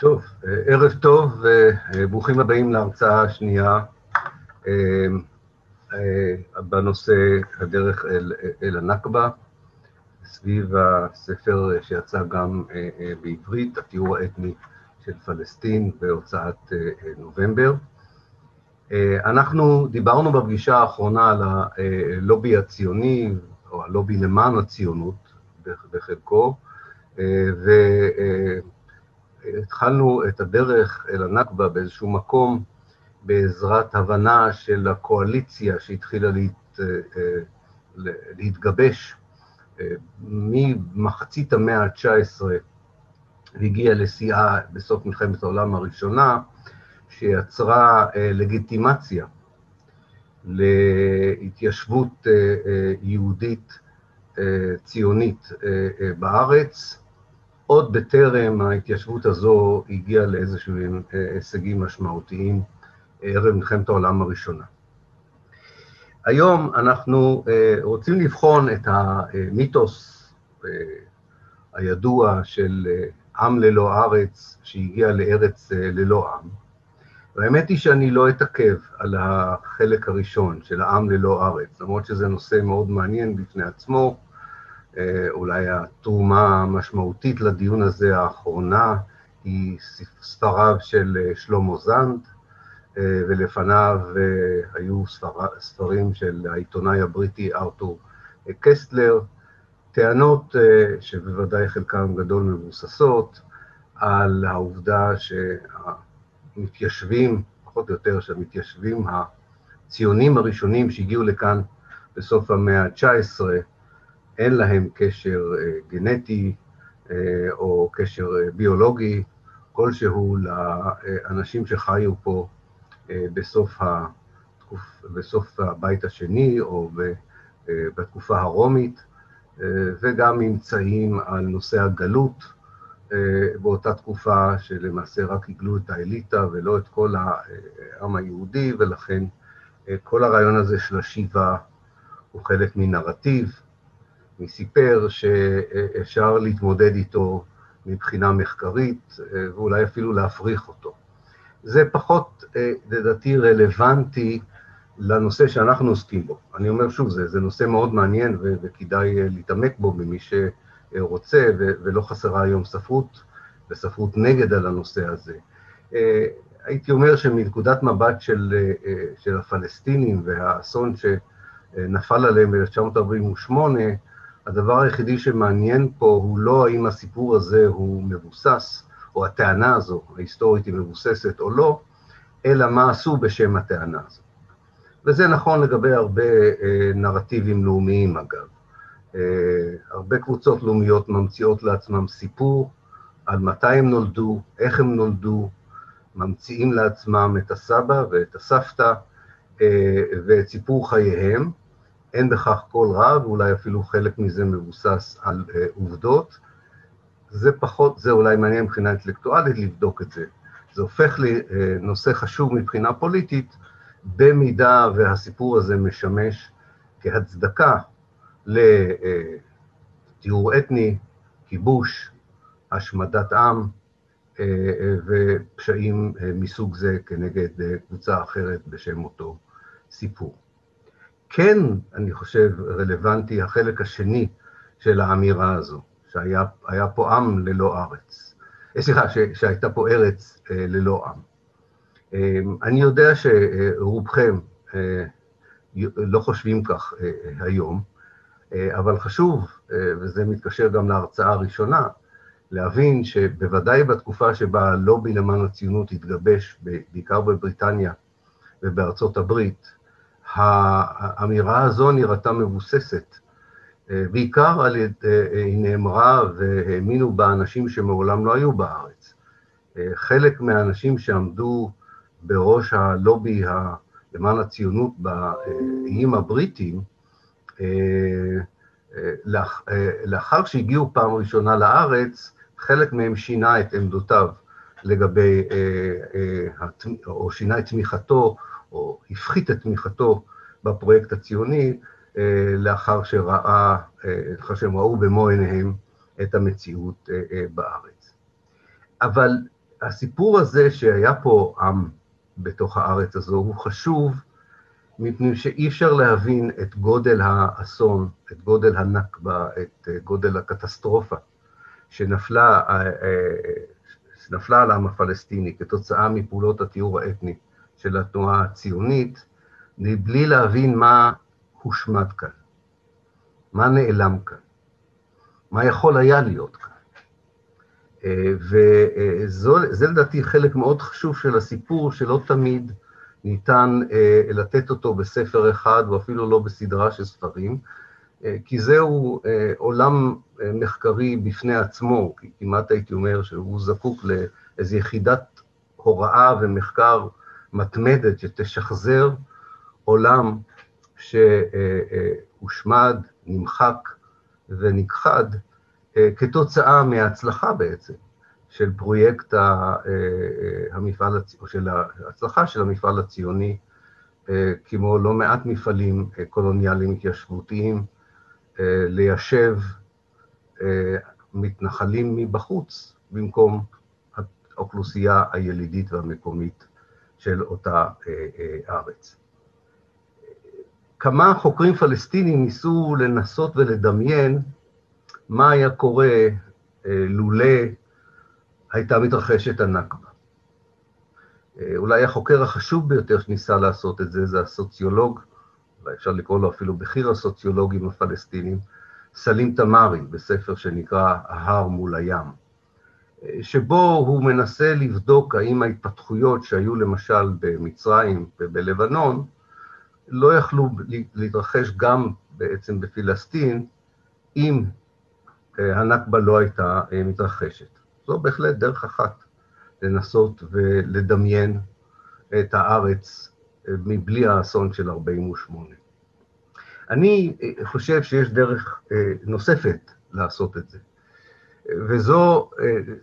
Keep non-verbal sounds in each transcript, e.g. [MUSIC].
טוב, ערב טוב וברוכים הבאים להרצאה השנייה בנושא הדרך אל, אל הנכבה, סביב הספר שיצא גם בעברית, התיאור האתני של פלסטין בהוצאת נובמבר. אנחנו דיברנו בפגישה האחרונה על הלובי הציוני, או הלובי למען הציונות בחלקו, והתחלנו את הדרך אל הנכבה באיזשהו מקום בעזרת הבנה של הקואליציה שהתחילה להת, להתגבש ממחצית המאה ה-19 והגיעה לשיאה בסוף מלחמת העולם הראשונה, שיצרה לגיטימציה להתיישבות יהודית ציונית בארץ, עוד בטרם ההתיישבות הזו הגיעה לאיזשהם הישגים משמעותיים ערב מלחמת העולם הראשונה. היום אנחנו רוצים לבחון את המיתוס הידוע של עם ללא ארץ שהגיע לארץ ללא עם, והאמת היא שאני לא אתעכב על החלק הראשון של העם ללא ארץ, למרות שזה נושא מאוד מעניין בפני עצמו, אולי התרומה המשמעותית לדיון הזה האחרונה היא ספריו של שלמה זנד, ולפניו היו ספר, ספרים של העיתונאי הבריטי ארתור קסטלר, טענות שבוודאי חלקן גדול מבוססות, על העובדה שהמתיישבים, פחות או יותר שהמתיישבים הציונים הראשונים שהגיעו לכאן בסוף המאה ה-19, אין להם קשר גנטי או קשר ביולוגי כלשהו לאנשים שחיו פה בסוף, התקופ... בסוף הבית השני או בתקופה הרומית, וגם ממצאים על נושא הגלות באותה תקופה שלמעשה רק הגלו את האליטה ולא את כל העם היהודי, ולכן כל הרעיון הזה של השיבה הוא חלק מנרטיב, מסיפר שאפשר להתמודד איתו מבחינה מחקרית, ואולי אפילו להפריך אותו. זה פחות, לדעתי, רלוונטי לנושא שאנחנו עוסקים בו. אני אומר שוב, זה, זה נושא מאוד מעניין ו- וכדאי להתעמק בו במי שרוצה, ו- ולא חסרה היום ספרות, וספרות נגד על הנושא הזה. הייתי אומר שמנקודת מבט של, של הפלסטינים והאסון שנפל עליהם ב-1948, הדבר היחידי שמעניין פה הוא לא האם הסיפור הזה הוא מבוסס, או הטענה הזו, ההיסטורית היא מבוססת או לא, אלא מה עשו בשם הטענה הזו. וזה נכון לגבי הרבה נרטיבים לאומיים, אגב. הרבה קבוצות לאומיות ממציאות לעצמם סיפור על מתי הם נולדו, איך הם נולדו, ממציאים לעצמם את הסבא ואת הסבתא ואת סיפור חייהם, אין בכך כל רע, ואולי אפילו חלק מזה מבוסס על עובדות. זה פחות, זה אולי מעניין מבחינה אינטלקטואלית לבדוק את זה. זה הופך לנושא חשוב מבחינה פוליטית, במידה והסיפור הזה משמש כהצדקה לטיהור אתני, כיבוש, השמדת עם ופשעים מסוג זה כנגד קבוצה אחרת בשם אותו סיפור. כן, אני חושב, רלוונטי החלק השני של האמירה הזו, שהיה פה עם ללא ארץ. סליחה, שהייתה פה ארץ ללא עם. אני יודע שרובכם לא חושבים כך היום, אבל חשוב, וזה מתקשר גם להרצאה הראשונה, להבין שבוודאי בתקופה שבה הלובי למען הציונות התגבש, בעיקר בבריטניה ובארצות הברית, האמירה הזו נראתה מבוססת. בעיקר על ידי, היא נאמרה והאמינו בה אנשים שמעולם לא היו בארץ. חלק מהאנשים שעמדו בראש הלובי למען הציונות באיים הבריטיים, לאחר שהגיעו פעם ראשונה לארץ, חלק מהם שינה את עמדותיו לגבי, או שינה את תמיכתו, או הפחית את תמיכתו בפרויקט הציוני, לאחר שראה, לאחר שהם ראו במו עיניהם את המציאות בארץ. אבל הסיפור הזה שהיה פה עם בתוך הארץ הזו הוא חשוב מפני שאי אפשר להבין את גודל האסון, את גודל הנכבה, את גודל הקטסטרופה שנפלה, שנפלה על העם הפלסטיני כתוצאה מפעולות הטיהור האתני של התנועה הציונית, מבלי להבין מה הושמד כאן, מה נעלם כאן, מה יכול היה להיות כאן. וזה לדעתי חלק מאוד חשוב של הסיפור, שלא תמיד ניתן לתת אותו בספר אחד, או אפילו לא בסדרה של ספרים, כי זהו עולם מחקרי בפני עצמו, כמעט הייתי אומר שהוא זקוק לאיזו יחידת הוראה ומחקר מתמדת שתשחזר עולם שהושמד, נמחק ונכחד כתוצאה מההצלחה בעצם של פרויקט המפעל, או של ההצלחה של המפעל הציוני, כמו לא מעט מפעלים קולוניאליים התיישבותיים, ליישב מתנחלים מבחוץ במקום האוכלוסייה הילידית והמקומית של אותה ארץ. כמה חוקרים פלסטינים ניסו לנסות ולדמיין מה היה קורה לולא הייתה מתרחשת הנכבה. אולי החוקר החשוב ביותר שניסה לעשות את זה, זה הסוציולוג, אולי אפשר לקרוא לו אפילו בכיר הסוציולוגים הפלסטינים, סלים תמרי, בספר שנקרא ההר מול הים, שבו הוא מנסה לבדוק האם ההתפתחויות שהיו למשל במצרים ובלבנון, לא יכלו להתרחש גם בעצם בפלסטין, אם הנכבה לא הייתה מתרחשת. זו בהחלט דרך אחת לנסות ולדמיין את הארץ מבלי האסון של 48'. אני חושב שיש דרך נוספת לעשות את זה, וזו,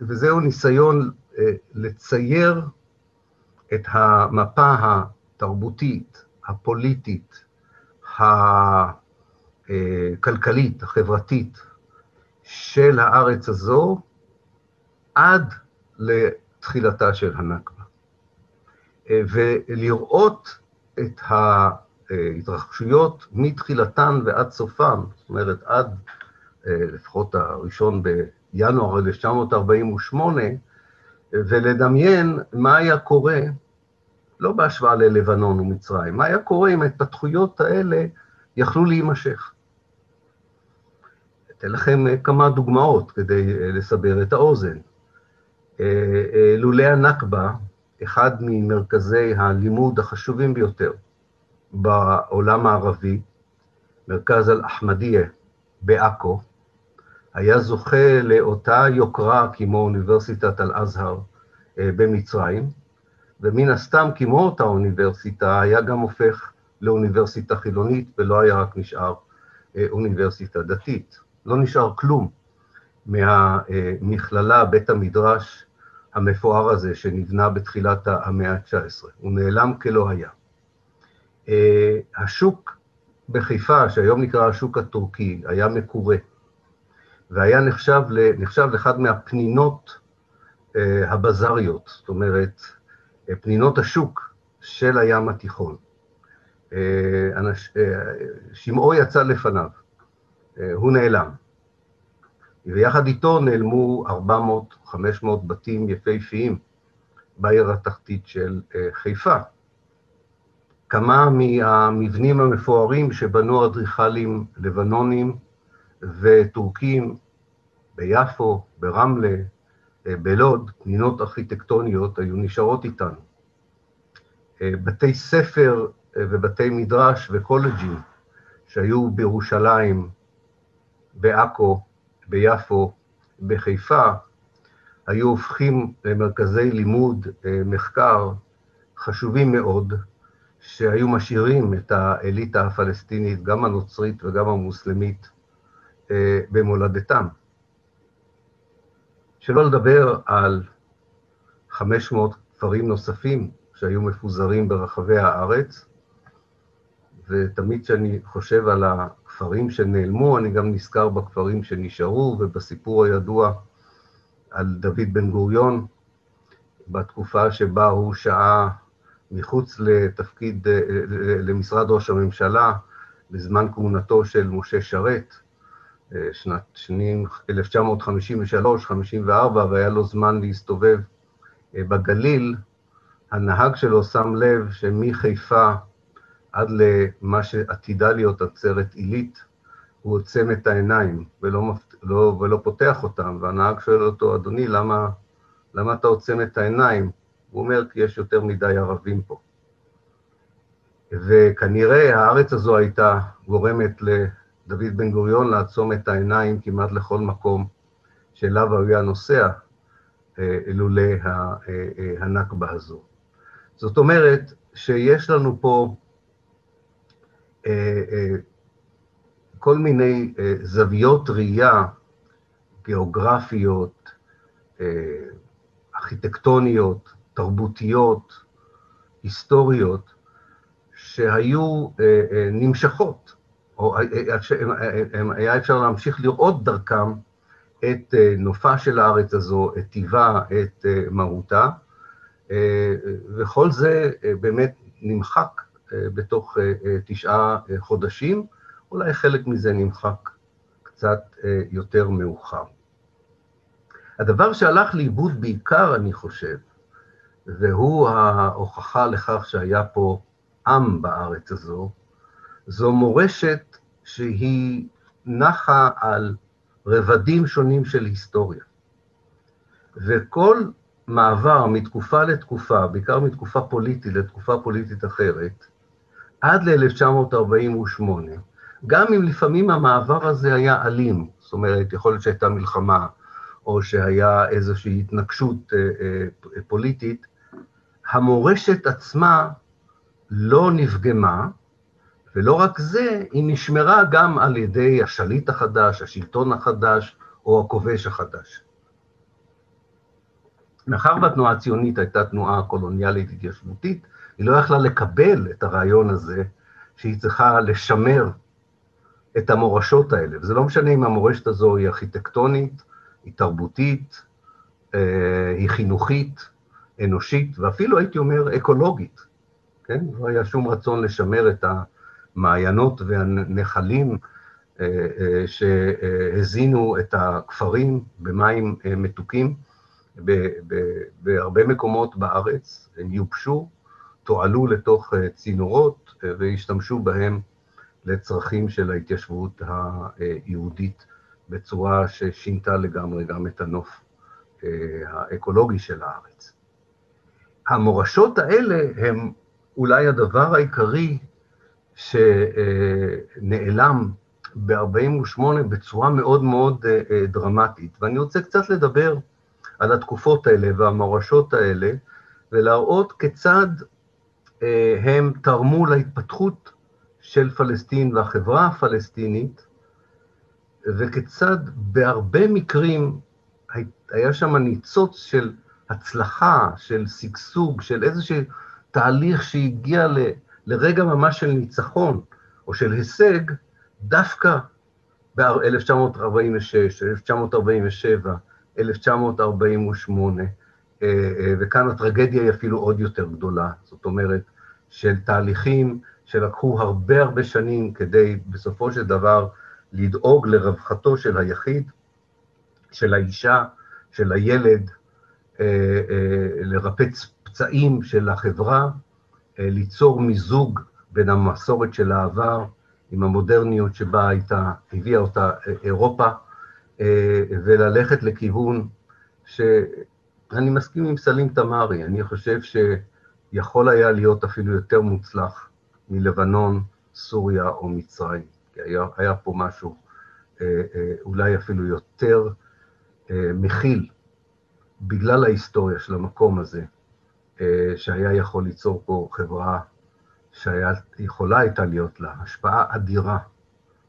וזהו ניסיון לצייר את המפה התרבותית, הפוליטית, הכלכלית, החברתית, של הארץ הזו עד לתחילתה של הנכבה. ולראות את ההתרחשויות מתחילתן ועד סופן, זאת אומרת, עד לפחות הראשון בינואר 1948, ולדמיין מה היה קורה, לא בהשוואה ללבנון ומצרים, מה היה קורה אם ההתפתחויות האלה יכלו להימשך. אתן לכם כמה דוגמאות כדי לסבר את האוזן. לולא הנכבה, אחד ממרכזי הלימוד החשובים ביותר בעולם הערבי, מרכז אל-אחמדיה בעכו, היה זוכה לאותה יוקרה כמו אוניברסיטת אל-אזהר במצרים, ומן הסתם כמו אותה אוניברסיטה היה גם הופך לאוניברסיטה חילונית ולא היה רק נשאר אוניברסיטה דתית. לא נשאר כלום מהמכללה, בית המדרש המפואר הזה שנבנה בתחילת המאה ה-19. הוא נעלם כלא היה. השוק בחיפה, שהיום נקרא השוק הטורקי, היה מקורה, והיה נחשב, נחשב לאחד מהפנינות הבזריות, זאת אומרת, פנינות השוק של הים התיכון. שמעו יצא לפניו, הוא נעלם. ויחד איתו נעלמו 400-500 בתים יפהפיים בעיר התחתית של חיפה. כמה מהמבנים המפוארים שבנו אדריכלים לבנונים וטורקים ביפו, ברמלה, בלוד, פנינות ארכיטקטוניות היו נשארות איתנו. בתי ספר ובתי מדרש וקולג'ים שהיו בירושלים, בעכו, ביפו, בחיפה, היו הופכים למרכזי לימוד, מחקר, חשובים מאוד, שהיו משאירים את האליטה הפלסטינית, גם הנוצרית וגם המוסלמית, במולדתם. שלא לדבר על 500 כפרים נוספים שהיו מפוזרים ברחבי הארץ, ותמיד כשאני חושב על הכפרים שנעלמו, אני גם נזכר בכפרים שנשארו, ובסיפור הידוע על דוד בן גוריון, בתקופה שבה הוא שהה מחוץ לתפקיד, למשרד ראש הממשלה, בזמן כהונתו של משה שרת, שנת שנים 1953-54, והיה לו זמן להסתובב בגליל, הנהג שלו שם לב שמחיפה עד למה שעתידה להיות עצרת עילית, הוא עוצם את העיניים ולא, לא, ולא פותח אותם, והנהג שואל אותו, אדוני, למה, למה אתה עוצם את העיניים? הוא אומר, כי יש יותר מדי ערבים פה. וכנראה הארץ הזו הייתה גורמת לדוד בן גוריון לעצום את העיניים כמעט לכל מקום שאליו היה נוסע, אילולא אה, אה, הנכבה הזו. זאת אומרת שיש לנו פה אה, כל מיני זוויות ראייה גיאוגרפיות, ארכיטקטוניות, תרבותיות, היסטוריות, שהיו נמשכות, או היה אפשר להמשיך לראות דרכם את אה, נופה של הארץ הזו, את טיבה, את אה, מהותה, אה, וכל זה באמת נמחק בתוך תשעה חודשים, אולי חלק מזה נמחק קצת יותר מאוחר. הדבר שהלך לאיבוד בעיקר, אני חושב, והוא ההוכחה לכך שהיה פה עם בארץ הזו, זו מורשת שהיא נחה על רבדים שונים של היסטוריה. וכל מעבר מתקופה לתקופה, בעיקר מתקופה פוליטית לתקופה פוליטית אחרת, עד ל-1948, גם אם לפעמים המעבר הזה היה אלים, זאת אומרת, יכול להיות שהייתה מלחמה, או שהיה איזושהי התנגשות אה, אה, פוליטית, המורשת עצמה לא נפגמה, ולא רק זה, היא נשמרה גם על ידי השליט החדש, השלטון החדש או הכובש החדש. מאחר והתנועה הציונית הייתה תנועה קולוניאלית התיישבותית, היא לא יכלה לקבל את הרעיון הזה שהיא צריכה לשמר את המורשות האלה. וזה לא משנה אם המורשת הזו היא ארכיטקטונית, היא תרבותית, אה, היא חינוכית, אנושית, ואפילו הייתי אומר אקולוגית, כן? לא היה שום רצון לשמר את ה... המעיינות והנחלים אה, אה, שהזינו את הכפרים במים אה, מתוקים בהרבה מקומות בארץ, הם יובשו, תועלו לתוך צינורות והשתמשו בהם לצרכים של ההתיישבות היהודית בצורה ששינתה לגמרי גם את הנוף האקולוגי של הארץ. המורשות האלה הם אולי הדבר העיקרי שנעלם ב-48' בצורה מאוד מאוד אה, אה, דרמטית. ואני רוצה קצת לדבר על התקופות האלה והמורשות האלה, ולהראות כיצד אה, הם תרמו להתפתחות של פלסטין והחברה הפלסטינית, וכיצד בהרבה מקרים היה שם ניצוץ של הצלחה, של שגשוג, של איזשהו תהליך שהגיע ל... לרגע ממש של ניצחון או של הישג, דווקא ב-1946, 1947, 1948, וכאן הטרגדיה היא אפילו עוד יותר גדולה. זאת אומרת, של תהליכים שלקחו הרבה הרבה שנים כדי בסופו של דבר לדאוג לרווחתו של היחיד, של האישה, של הילד, אה, אה, לרפץ פצעים של החברה, ליצור מיזוג בין המסורת של העבר עם המודרניות שבה הייתה, הביאה אותה אה, אירופה, אה, וללכת לכיוון שאני מסכים עם סלים תמרי, אני חושב שיכול היה להיות אפילו יותר מוצלח מלבנון, סוריה או מצרים, כי היה, היה פה משהו אולי אפילו יותר מכיל בגלל ההיסטוריה של המקום הזה. אה, שהיה יכול ליצור פה חברה שיכולה הייתה להיות לה השפעה אדירה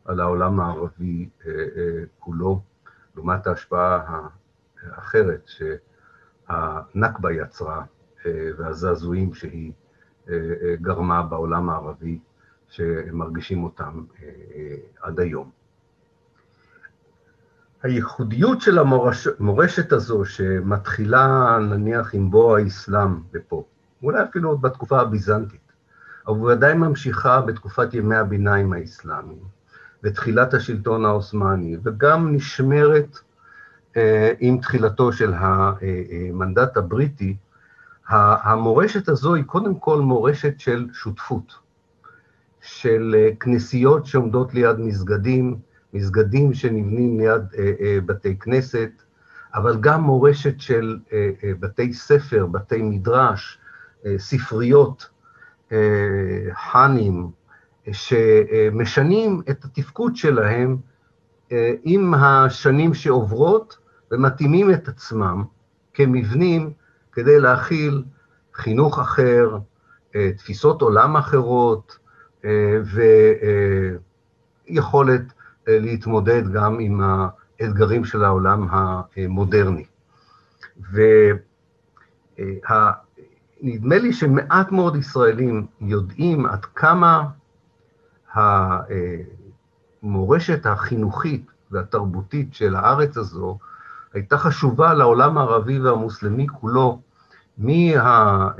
על העולם הערבי אה, אה, כולו, לעומת ההשפעה האחרת שהנכבה יצרה והזעזועים שהיא גרמה בעולם הערבי, שמרגישים אותם עד היום. הייחודיות של המורשת הזו, שמתחילה נניח עם בוא האסלאם לפה, אולי אפילו עוד בתקופה הביזנטית, אבל ודאי ממשיכה בתקופת ימי הביניים האסלאמיים, ותחילת השלטון העות'מאני, וגם נשמרת אה, עם תחילתו של המנדט הבריטי, המורשת הזו היא קודם כל מורשת של שותפות, של אה, כנסיות שעומדות ליד מסגדים, מסגדים שנבנים ליד אה, אה, בתי כנסת, אבל גם מורשת של אה, אה, בתי ספר, בתי מדרש, אה, ספריות, אה, חאנים, שמשנים את התפקוד שלהם אה, עם השנים שעוברות ומתאימים את עצמם כמבנים כדי להכיל חינוך אחר, אה, תפיסות עולם אחרות אה, ויכולת להתמודד גם עם האתגרים של העולם המודרני. ונדמה לי שמעט מאוד ישראלים יודעים עד כמה המורשת החינוכית והתרבותית של הארץ הזו הייתה חשובה לעולם הערבי והמוסלמי כולו מהמאה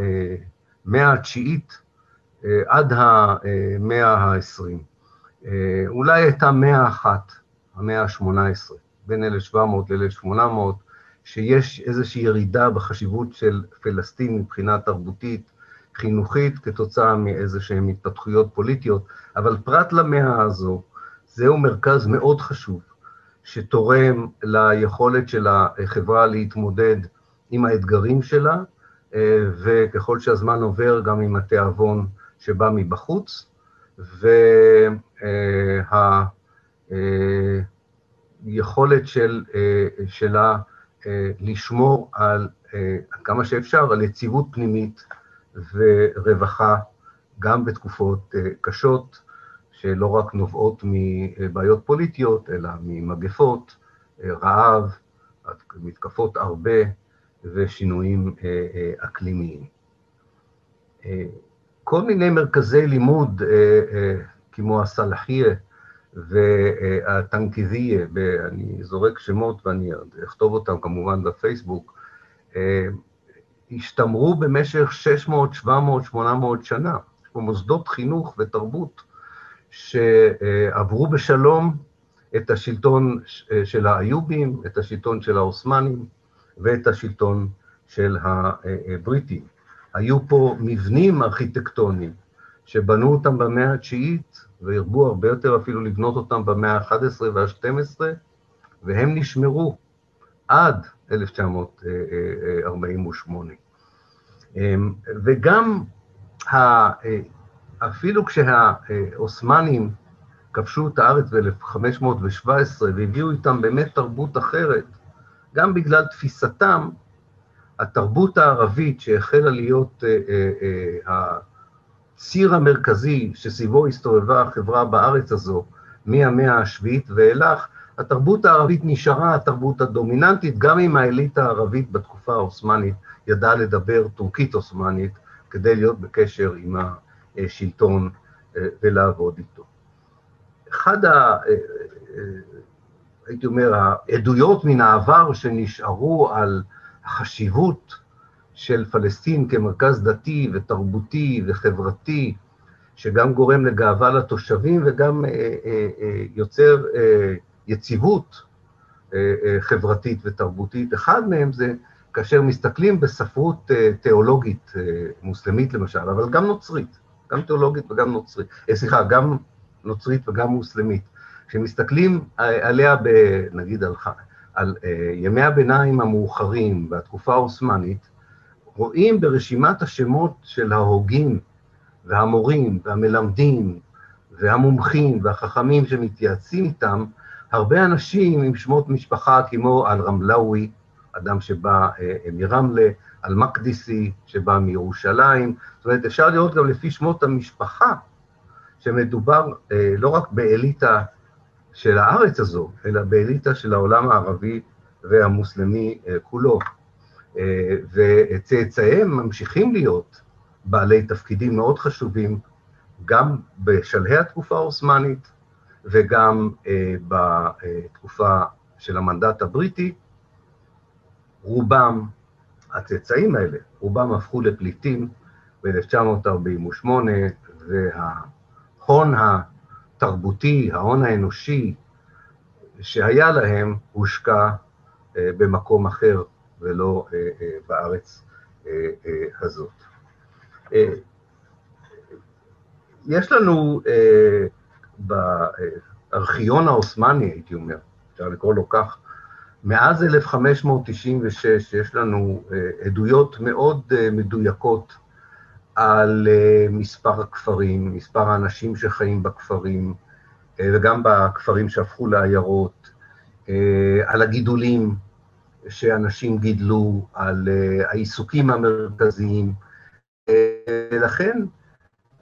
התשיעית עד המאה העשרים. אה, אולי הייתה מאה אחת, המאה ה-18, בין 1700 ל-1800, שיש איזושהי ירידה בחשיבות של פלסטין מבחינה תרבותית, חינוכית, כתוצאה מאיזשהן התפתחויות פוליטיות, אבל פרט למאה הזו, זהו מרכז מאוד חשוב, שתורם ליכולת של החברה להתמודד עם האתגרים שלה, אה, וככל שהזמן עובר, גם עם התיאבון שבא מבחוץ, והיכולת של, אה, שלה אה, לשמור על, כמה שאפשר, על יציבות פנימית ורווחה, גם בתקופות קשות, שלא רק נובעות מבעיות פוליטיות, אלא ממגפות, רעב, מתקפות הרבה ושינויים אקלימיים. כל מיני מרכזי לימוד, כמו הסלחיה והטנקיזיה, ואני זורק שמות ואני אכתוב אותם כמובן בפייסבוק, השתמרו במשך 600, 700, 800 שנה. יש פה מוסדות חינוך ותרבות שעברו בשלום את השלטון של האיובים, את השלטון של העות'מאנים ואת השלטון של הבריטים. היו פה מבנים ארכיטקטוניים שבנו אותם במאה התשיעית, והרבו הרבה יותר אפילו לבנות אותם במאה ה-11 וה-12, והם נשמרו עד 1948. וגם אפילו כשהעות'מאנים כבשו את הארץ ב-1517 והביאו איתם באמת תרבות אחרת, גם בגלל תפיסתם, התרבות הערבית שהחלה להיות אה, אה, אה, הציר המרכזי שסביבו הסתובבה החברה בארץ הזו מהמאה השביעית ואילך, התרבות הערבית נשארה התרבות הדומיננטית, גם אם האליטה הערבית בתקופה העות'מאנית ידעה לדבר טורקית עות'מאנית כדי להיות בקשר עם השלטון ולעבוד איתו. אחד ה... הייתי אומר, העדויות מן העבר שנשארו על החשיבות של פלסטין כמרכז דתי ותרבותי וחברתי, שגם גורם לגאווה לתושבים וגם אה, אה, אה, יוצר יציבות חברתית ותרבותית. אחד מהם זה כאשר מסתכלים בספרות תיאולוגית מוסלמית למשל, אבל גם נוצרית, גם תיאולוגית וגם נוצרית, סליחה, גם נוצרית וגם מוסלמית. כשמסתכלים עליה, ב, נגיד על, על uh, ימי הביניים המאוחרים והתקופה העות'מאנית, רואים ברשימת השמות של ההוגים והמורים והמלמדים והמומחים והחכמים שמתייעצים איתם, הרבה אנשים עם שמות משפחה כמו אל-רמלאווי, אדם שבא uh, מרמלה, אל-מקדיסי, שבא מירושלים, זאת אומרת, אפשר לראות גם לפי שמות המשפחה, שמדובר uh, לא רק באליטה של הארץ הזו, אלא באליטה של העולם הערבי והמוסלמי אה, כולו. אה, וצאצאיהם ממשיכים להיות בעלי תפקידים מאוד חשובים, גם בשלהי התקופה העות'מאנית וגם אה, בתקופה של המנדט הבריטי, רובם, הצאצאים האלה, רובם הפכו לפליטים ב-1948, וההון התרבותי, ההון האנושי שהיה להם, הושקע אה, במקום אחר ולא אה, אה, בארץ הזאת. יש לנו בארכיון העות'מאני, הייתי אומר, אפשר לקרוא לו כך, מאז 1596 יש לנו עדויות מאוד מדויקות על מספר הכפרים, מספר האנשים שחיים בכפרים, וגם בכפרים שהפכו לעיירות, על הגידולים שאנשים גידלו, על אה, העיסוקים המרכזיים. ולכן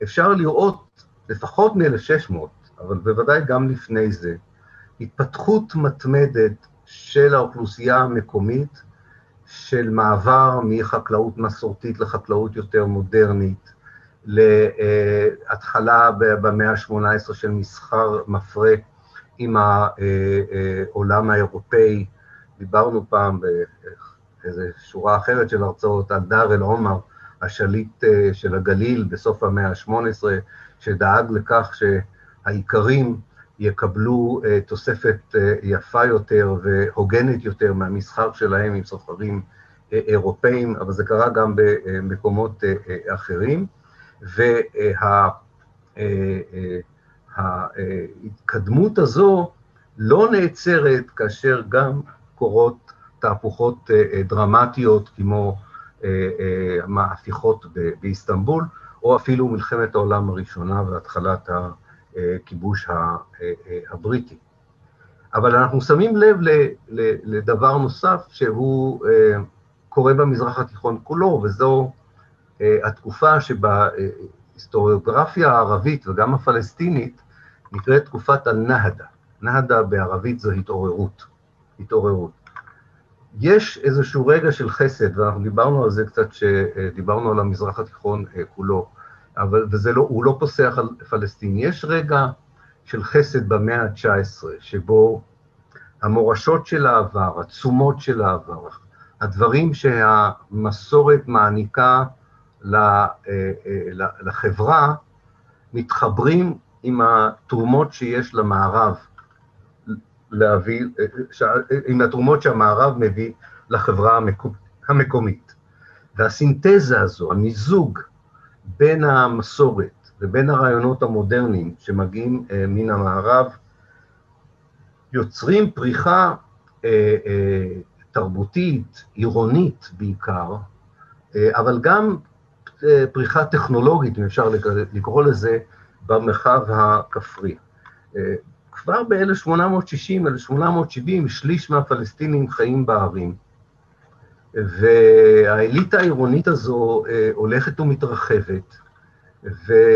אפשר לראות, לפחות מ-1600, אבל בוודאי גם לפני זה, התפתחות מתמדת של האוכלוסייה המקומית, של מעבר מחקלאות מסורתית לחקלאות יותר מודרנית, להתחלה במאה ה-18 של מסחר מפרה עם העולם האירופאי, דיברנו פעם באיזו שורה אחרת של הרצאות על דאר אל-עומר, השליט אה, של הגליל בסוף המאה ה-18, שדאג לכך שהאיכרים יקבלו אה, תוספת אה, יפה יותר והוגנת יותר מהמסחר שלהם עם סוחרים אירופאים, אבל זה קרה גם במקומות אחרים. וההתקדמות הזו לא נעצרת כאשר גם קורות תהפוכות אה, דרמטיות כמו ההפיכות אה, באיסטנבול, או אפילו מלחמת העולם הראשונה והתחלת הכיבוש הבריטי. אבל אנחנו שמים לב לדבר נוסף שהוא קורה במזרח התיכון כולו, וזו התקופה שבהיסטוריוגרפיה הערבית וגם הפלסטינית נקראת תקופת א-נהדה. נהדה בערבית זו התעוררות. התעוררות. יש איזשהו רגע של חסד, ואנחנו דיברנו על זה קצת כשדיברנו על המזרח התיכון אה, כולו, אבל, וזה לא, הוא לא פוסח על פלסטין. יש רגע של חסד במאה ה-19, שבו המורשות של העבר, התשומות של העבר, הדברים שהמסורת מעניקה אה, אה, לחברה, מתחברים עם התרומות שיש למערב, להביא, עם התרומות שהמערב מביא לחברה המקומית. והסינתזה הזו, המיזוג בין המסורת ובין הרעיונות המודרניים שמגיעים אה, מן המערב, יוצרים פריחה אה, אה, תרבותית, עירונית בעיקר, אה, אבל גם אה, פריחה טכנולוגית, אם אפשר לקרוא לזה, במרחב הכפרי. אה, כבר ב-1860, 1870, שליש מהפלסטינים חיים בערים. והאליטה העירונית הזו אה, הולכת ומתרחבת, והיא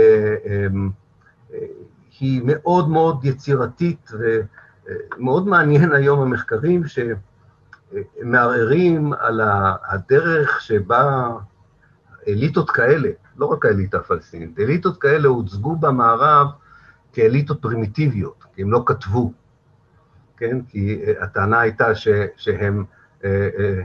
מאוד מאוד יצירתית, ומאוד מעניין היום המחקרים שמערערים על הדרך שבה אליטות כאלה, לא רק האליטה הפלסטינית, אליטות כאלה הוצגו במערב כאליטות פרימיטיביות, כי הם לא כתבו, כן? כי אה, הטענה הייתה ש, שהם אה, אה,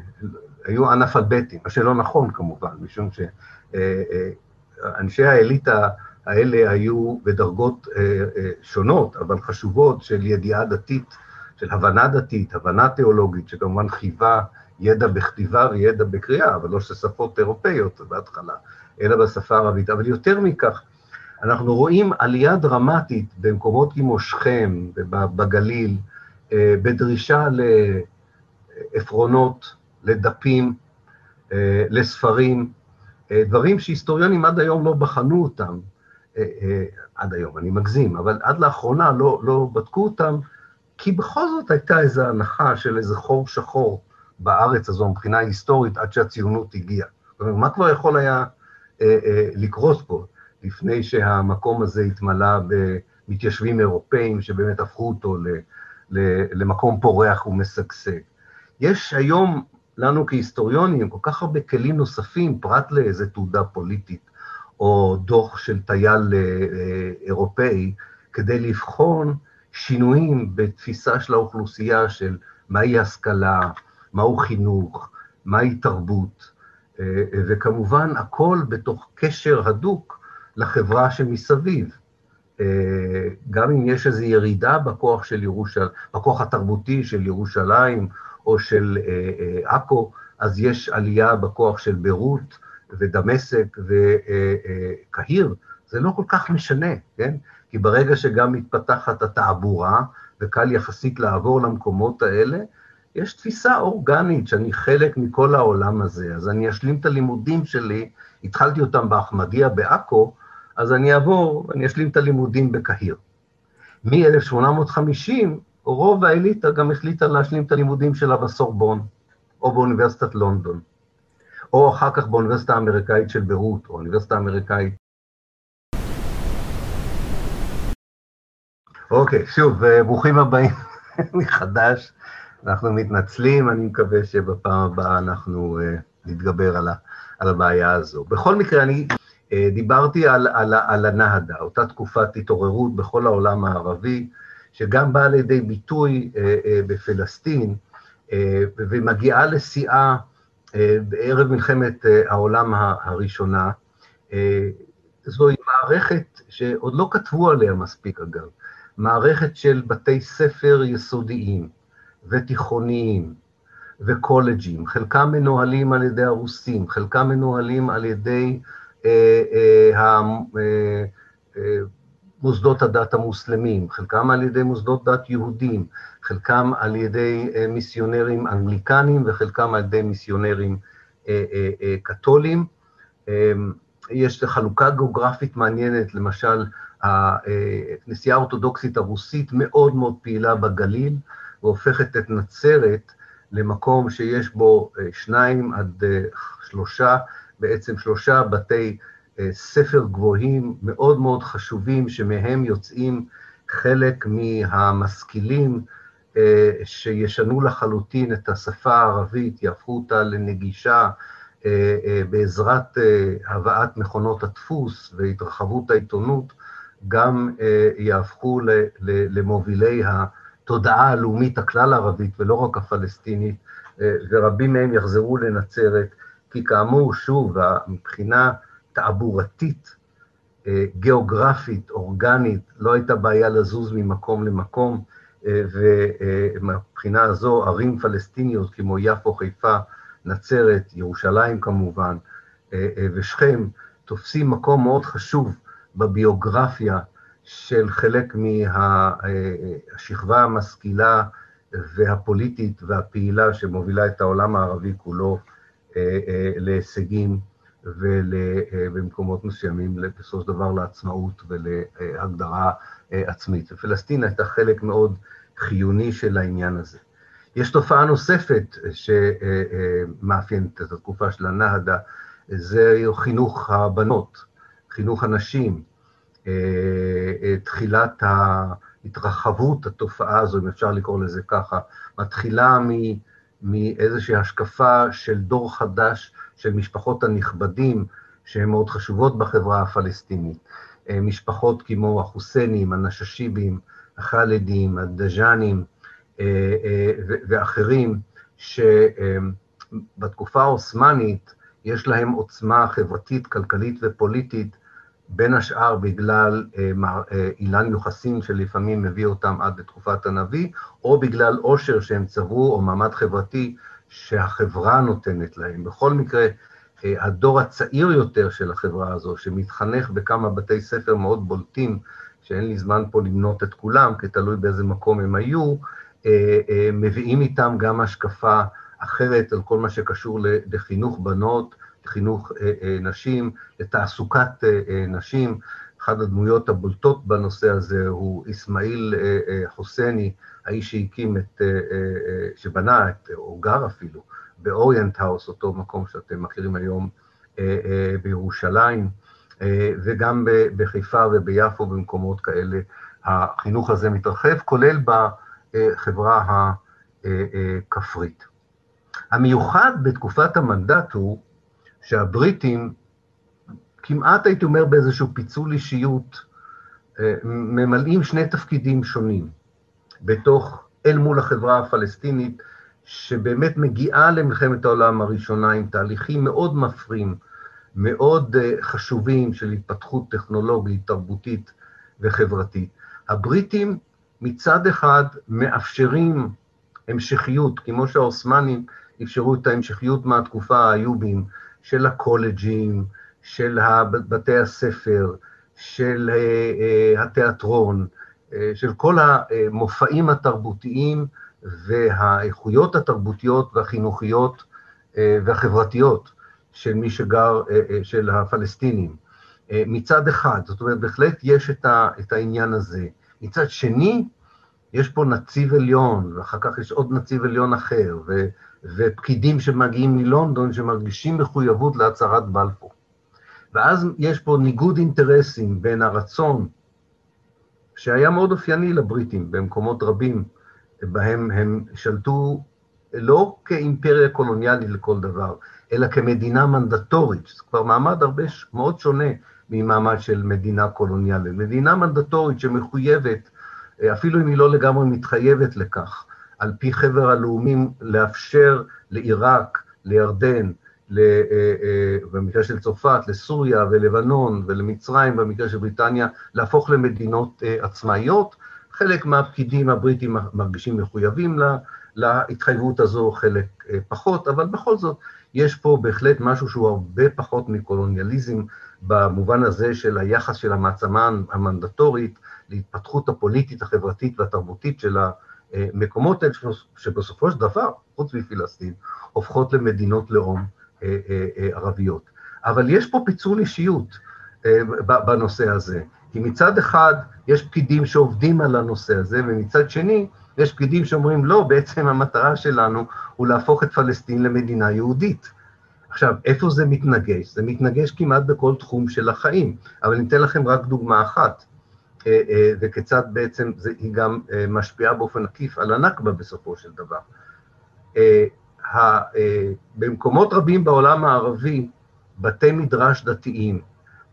היו אנאפלבטים, מה שלא נכון כמובן, משום שאנשי אה, אה, האליטה האלה היו בדרגות אה, שונות, אבל חשובות, של ידיעה דתית, של הבנה דתית, הבנה תיאולוגית, שכמובן חייבה ידע בכתיבה וידע בקריאה, אבל לא של שפות אירופאיות בהתחלה, אלא בשפה הערבית. אבל יותר מכך, אנחנו רואים עלייה דרמטית במקומות כמו שכם ובגליל, בדרישה לעפרונות, לדפים, אה, לספרים, אה, דברים שהיסטוריונים עד היום לא בחנו אותם, עד היום, אני מגזים, אבל עד לאחרונה לא, לא בדקו אותם, כי בכל זאת הייתה איזו הנחה של איזה חור שחור בארץ הזו מבחינה היסטורית עד שהציונות הגיעה. אומרת, מה כבר יכול היה לקרות פה? לפני שהמקום הזה התמלא במתיישבים אירופאים שבאמת הפכו אותו למקום פורח ומשגשג. יש היום לנו כהיסטוריונים כל כך הרבה כלים נוספים, פרט לאיזה תעודה פוליטית או דוח של טייל אה, אירופאי, כדי לבחון שינויים בתפיסה של האוכלוסייה של מהי השכלה, מהו חינוך, מהי תרבות, וכמובן הכל בתוך קשר הדוק לחברה שמסביב. גם אם יש איזו ירידה בכוח של ירושלים, בכוח התרבותי של ירושלים או של עכו, אז יש עלייה בכוח של ביירות ודמשק וקהיר, זה לא כל כך משנה, כן? כי ברגע שגם מתפתחת התעבורה, וקל יחסית לעבור למקומות האלה, יש תפיסה אורגנית שאני חלק מכל העולם הזה, אז אני אשלים את הלימודים שלי, התחלתי אותם באחמדיה בעכו, אז אני אעבור, אני אשלים את הלימודים בקהיר. מ-1850, רוב האליטה גם החליטה להשלים את הלימודים שלה בסורבון, או באוניברסיטת לונדון, או אחר כך באוניברסיטה האמריקאית של ביירות, או האוניברסיטה האמריקאית. אוקיי, שוב, אה, ברוכים הבאים [LAUGHS] מחדש. אנחנו מתנצלים, אני מקווה שבפעם הבאה אנחנו uh, נתגבר על, ה, על הבעיה הזו. בכל מקרה, אני uh, דיברתי על, על, על הנהדה, אותה תקופת התעוררות בכל העולם הערבי, שגם באה לידי ביטוי uh, uh, בפלסטין, uh, ומגיעה לשיאה בערב מלחמת העולם הראשונה. זוהי מערכת שעוד לא כתבו עליה מספיק, אגב, מערכת של בתי ספר יסודיים, ותיכוניים וקולג'ים, חלקם מנוהלים על ידי הרוסים, חלקם מנוהלים על ידי אה, אה, אה, אה, מוסדות הדת המוסלמים, חלקם על ידי מוסדות דת יהודים, חלקם על ידי אה, מיסיונרים אנגליקנים וחלקם על ידי מיסיונרים אה, אה, קתולים. אה, יש חלוקה גיאוגרפית מעניינת, למשל, הכנסייה האורתודוקסית הרוסית מאוד מאוד פעילה בגליל, והופכת את נצרת למקום שיש בו שניים עד שלושה, בעצם שלושה בתי ספר גבוהים מאוד מאוד חשובים, שמהם יוצאים חלק מהמשכילים שישנו לחלוטין את השפה הערבית, יהפכו אותה לנגישה בעזרת הבאת מכונות הדפוס והתרחבות העיתונות, גם יהפכו למובילי. התודעה הלאומית הכלל-ערבית ולא רק הפלסטינית, אה, ורבים מהם יחזרו לנצרת, כי כאמור, שוב, מבחינה תעבורתית, אה, גיאוגרפית, אורגנית, לא הייתה בעיה לזוז ממקום למקום, אה, ומבחינה הזו ערים פלסטיניות כמו יפו, חיפה, נצרת, ירושלים כמובן, ושכם, תופסים מקום מאוד חשוב בביוגרפיה של חלק מהשכבה המשכילה והפוליטית והפעילה שמובילה את העולם הערבי כולו אה, אה, להישגים ובמקומות מסוימים בסופו של דבר לעצמאות ולהגדרה אה, עצמית. ופלסטין הייתה חלק מאוד חיוני של העניין הזה. יש תופעה נוספת שמאפיינת את התקופה של הנהדה, זה חינוך הבנות, חינוך הנשים, אה, אה, תחילת התרחבות התופעה הזו, אם אפשר לקרוא לזה ככה, מתחילה מאיזושהי השקפה של דור חדש של משפחות הנכבדים, שהן מאוד חשובות בחברה הפלסטינית. אה, משפחות כמו החוסיינים, הנששיבים, החאלדים, הדז'אנים ואחרים, שבתקופה העות'מאנית יש להם עוצמה חברתית, כלכלית ופוליטית בין השאר בגלל אה, אה, אילן יוחסין שלפעמים מביא אותם עד לתקופת הנביא, או בגלל עושר שהם צברו, או מעמד חברתי שהחברה נותנת להם. בכל מקרה, אה, הדור הצעיר יותר של החברה הזו, שמתחנך בכמה בתי ספר מאוד בולטים, שאין לי זמן פה למנות את כולם, כי תלוי באיזה מקום הם היו, מביאים איתם גם השקפה אחרת על כל מה שקשור לחינוך בנות, לחינוך אה, אה, נשים, לתעסוקת אה, נשים. אחת הדמויות הבולטות בנושא הזה הוא אסמאעיל חוסייני, האיש שהקים את, שבנה את, או גר אפילו, באוריינט האוס, אותו מקום שאתם מכירים היום בירושלים, וגם בחיפה וביפו, במקומות כאלה. החינוך הזה מתרחב, כולל בחברה הכפרית. המיוחד בתקופת המנדט הוא שהבריטים, כמעט הייתי אומר באיזשהו פיצול אישיות, אה, ממלאים שני תפקידים שונים בתוך אל מול החברה הפלסטינית, שבאמת מגיעה למלחמת העולם הראשונה עם תהליכים מאוד מפרים, מאוד חשובים של התפתחות טכנולוגית, תרבותית וחברתית. הבריטים מצד אחד מאפשרים המשכיות, כמו שהעות'מאנים אפשרו את ההמשכיות מהתקופה האיובים, של הקולג'ים, של בתי הספר, של התיאטרון, של כל המופעים התרבותיים והאיכויות התרבותיות והחינוכיות והחברתיות של מי שגר, של הפלסטינים. מצד אחד, זאת אומרת, בהחלט יש את העניין הזה. מצד שני, יש פה נציב עליון, ואחר כך יש עוד נציב עליון אחר, ו, ופקידים שמגיעים מלונדון שמרגישים מחויבות להצהרת בלפור. ואז יש פה ניגוד אינטרסים בין הרצון, שהיה מאוד אופייני לבריטים במקומות רבים, בהם הם שלטו לא כאימפריה קולוניאלית לכל דבר, אלא כמדינה מנדטורית, זה כבר מעמד הרבה מאוד שונה ממעמד של מדינה קולוניאלית. מדינה מנדטורית שמחויבת, אפילו אם היא לא לגמרי מתחייבת לכך, על פי חבר הלאומים לאפשר לעיראק, לירדן, במקרה של צרפת, לסוריה ולבנון ולמצרים, במקרה של בריטניה, להפוך למדינות עצמאיות. חלק מהפקידים הבריטים מרגישים מחויבים לה, להתחייבות הזו, חלק פחות, אבל בכל זאת, יש פה בהחלט משהו שהוא הרבה פחות מקולוניאליזם, במובן הזה של היחס של המעצמה המנדטורית להתפתחות הפוליטית, החברתית והתרבותית של המקומות האלה, שבסופו של דבר, חוץ מפלסטין, הופכות למדינות לאום ערביות. אבל יש פה פיצול אישיות בנושא הזה, כי מצד אחד יש פקידים שעובדים על הנושא הזה, ומצד שני, יש פקידים שאומרים, לא, בעצם המטרה שלנו הוא להפוך את פלסטין למדינה יהודית. עכשיו, איפה זה מתנגש? זה מתנגש כמעט בכל תחום של החיים, אבל אני אתן לכם רק דוגמה אחת, וכיצד בעצם זה, היא גם משפיעה באופן עקיף על הנכבה בסופו של דבר. במקומות רבים בעולם הערבי, בתי מדרש דתיים,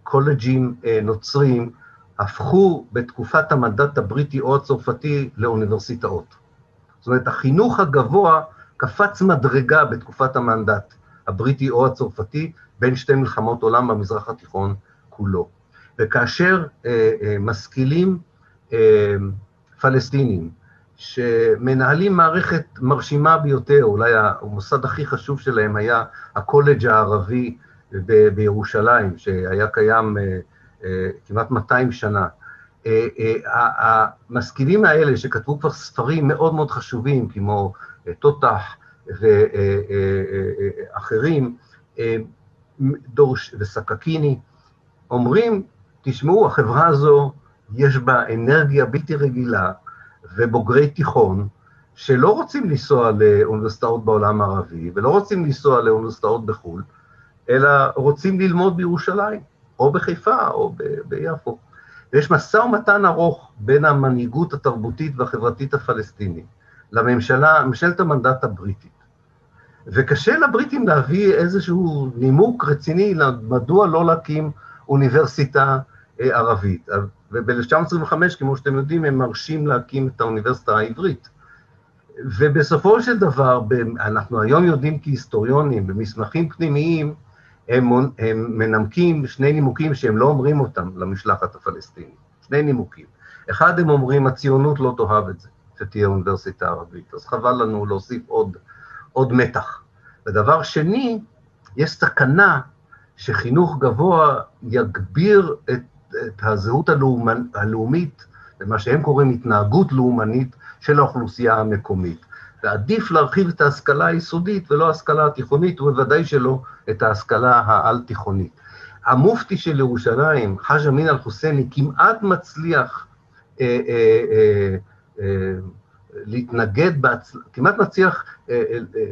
קולג'ים נוצרים, הפכו בתקופת המנדט הבריטי או הצרפתי לאוניברסיטאות. זאת אומרת, החינוך הגבוה קפץ מדרגה בתקופת המנדט הבריטי או הצרפתי בין שתי מלחמות עולם במזרח התיכון כולו. וכאשר אה, אה, משכילים אה, פלסטינים, שמנהלים מערכת מרשימה ביותר, אולי המוסד הכי חשוב שלהם היה הקולג' הערבי ב- בירושלים, שהיה קיים אה, כמעט 200 שנה. אה, אה, המשכילים האלה, שכתבו כבר ספרים מאוד מאוד חשובים, כמו אה, תותח ואחרים, אה, דורש וסקקיני, אומרים, תשמעו, החברה הזו, יש בה אנרגיה בלתי רגילה, ובוגרי תיכון, שלא רוצים לנסוע לאוניברסיטאות בעולם הערבי, ולא רוצים לנסוע לאוניברסיטאות בחו"ל, אלא רוצים ללמוד בירושלים, או בחיפה, או ב- ביפו. ויש משא ומתן ארוך בין המנהיגות התרבותית והחברתית הפלסטינית לממשלה, ממשלת המנדט הבריטית. וקשה לבריטים להביא איזשהו נימוק רציני מדוע לא להקים אוניברסיטה ערבית. וב-1925, כמו שאתם יודעים, הם מרשים להקים את האוניברסיטה העברית. ובסופו של דבר, אנחנו היום יודעים כהיסטוריונים, במסמכים פנימיים, הם, הם מנמקים שני נימוקים שהם לא אומרים אותם למשלחת הפלסטינית. שני נימוקים. אחד, הם אומרים, הציונות לא תאהב את זה, שתהיה אוניברסיטה ערבית, אז חבל לנו להוסיף עוד, עוד מתח. ודבר שני, יש סכנה שחינוך גבוה יגביר את, את הזהות הלאומנ, הלאומית, ומה שהם קוראים התנהגות לאומנית של האוכלוסייה המקומית. ועדיף להרחיב את ההשכלה היסודית ולא ההשכלה התיכונית, ובוודאי שלא את ההשכלה העל-תיכונית. המופתי של ירושלים, חאג' אמין אל-חוסייני, כמעט מצליח אה, אה, אה, אה, להתנגד, בהצ... כמעט מצליח אה, אה,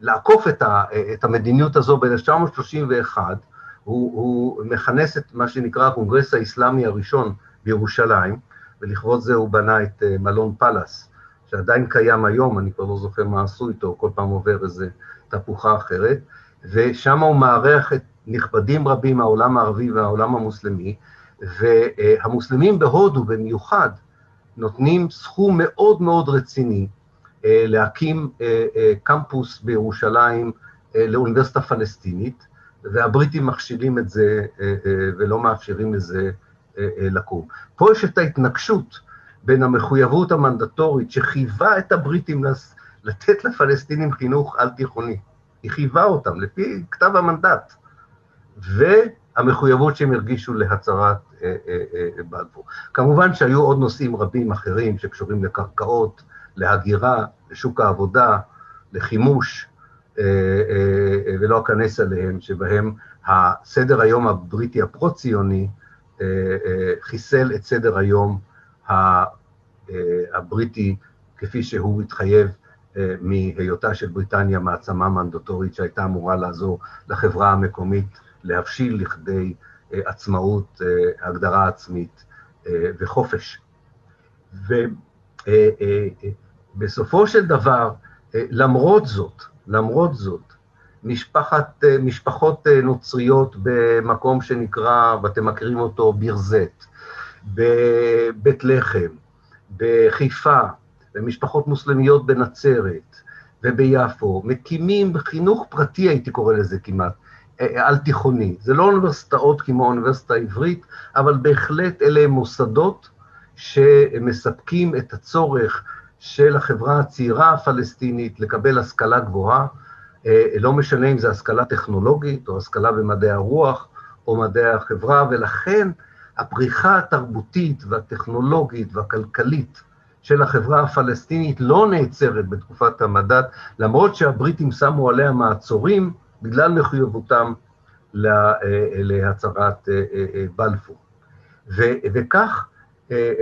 לעקוף את, ה, את המדיניות הזו ב-1931, הוא, הוא מכנס את מה שנקרא הקונגרס האסלאמי הראשון בירושלים, ולכבוד זה הוא בנה את מלון פלאס, שעדיין קיים היום, אני כבר לא זוכר מה עשו איתו, כל פעם עובר איזו תפוחה אחרת, ושם הוא מארח את נכבדים רבים מהעולם הערבי והעולם המוסלמי, והמוסלמים בהודו במיוחד נותנים סכום מאוד מאוד רציני להקים קמפוס בירושלים לאוניברסיטה פלסטינית, והבריטים מכשילים את זה ולא מאפשרים לזה לקום. פה יש את ההתנגשות בין המחויבות המנדטורית שחייבה את הבריטים לתת לפלסטינים חינוך על-תיכוני. היא חייבה אותם, לפי כתב המנדט, והמחויבות שהם הרגישו להצהרת אה, אה, אה, בלפור. כמובן שהיו עוד נושאים רבים אחרים שקשורים לקרקעות, להגירה, לשוק העבודה, לחימוש, ולא אכנס עליהם, שבהם הסדר היום הבריטי הפרו-ציוני חיסל את סדר היום הבריטי כפי שהוא התחייב מהיותה של בריטניה מעצמה מנדטורית שהייתה אמורה לעזור לחברה המקומית להבשיל לכדי אה, עצמאות, אה, הגדרה עצמית אה, וחופש. ובסופו של דבר, למרות זאת, למרות זאת, משפחת, משפחות נוצריות במקום שנקרא, ואתם מכירים אותו, בירזט, בבית לחם, בחיפה, ומשפחות מוסלמיות בנצרת וביפו, מקימים חינוך פרטי, הייתי קורא לזה כמעט, אה, אה, על תיכוני. זה לא אוניברסיטאות כמו האוניברסיטה העברית, אבל בהחלט אלה הם מוסדות שמספקים את הצורך של החברה הצעירה הפלסטינית לקבל השכלה גבוהה, אה, לא משנה אם זו השכלה טכנולוגית או השכלה במדעי הרוח או מדעי החברה, ולכן הפריחה התרבותית והטכנולוגית והכלכלית של החברה הפלסטינית לא נעצרת בתקופת המדד, למרות שהבריטים שמו עליה מעצורים בגלל מחויבותם להצהרת אה, אה, אה, בלפור. וכך,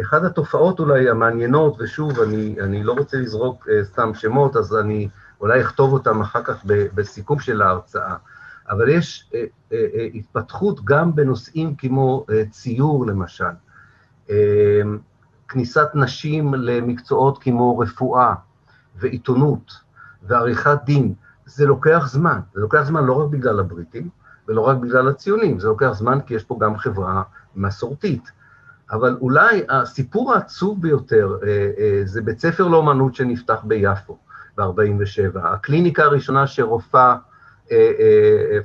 אחת התופעות אולי המעניינות, ושוב, אני, אני לא רוצה לזרוק סתם שמות, אז אני אולי אכתוב אותם אחר כך בסיכום של ההרצאה, אבל יש התפתחות גם בנושאים כמו ציור, למשל. כניסת נשים למקצועות כמו רפואה ועיתונות ועריכת דין, זה לוקח זמן. זה לוקח זמן לא רק בגלל הבריטים ולא רק בגלל הציונים, זה לוקח זמן כי יש פה גם חברה מסורתית. אבל אולי הסיפור העצוב ביותר אה, אה, זה בית ספר לאומנות שנפתח ביפו ב-47', הקליניקה הראשונה שרופאה אה,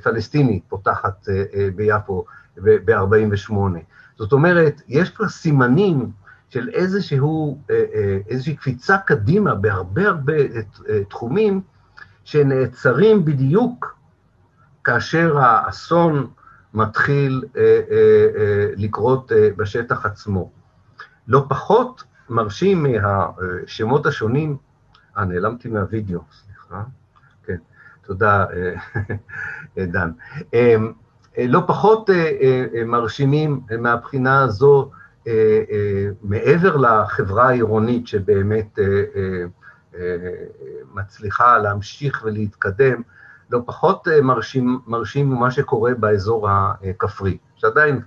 פלסטינית פותחת ביפו ב-48'. זאת אומרת, יש כבר סימנים של איזשהו, אה, אה, איזושהי קפיצה קדימה בהרבה הרבה אה, תחומים שנעצרים בדיוק כאשר האסון מתחיל לקרות בשטח עצמו. לא פחות מרשים מהשמות השונים, אה, נעלמתי מהווידאו, סליחה, תודה, [LAUGHS] דן. לא פחות מרשימים מהבחינה הזו אה, אה, מעבר לחברה העירונית שבאמת אה, מצליחה להמשיך ולהתקדם, לא פחות מרשים, מרשים ממה שקורה באזור הכפרי, שעדיין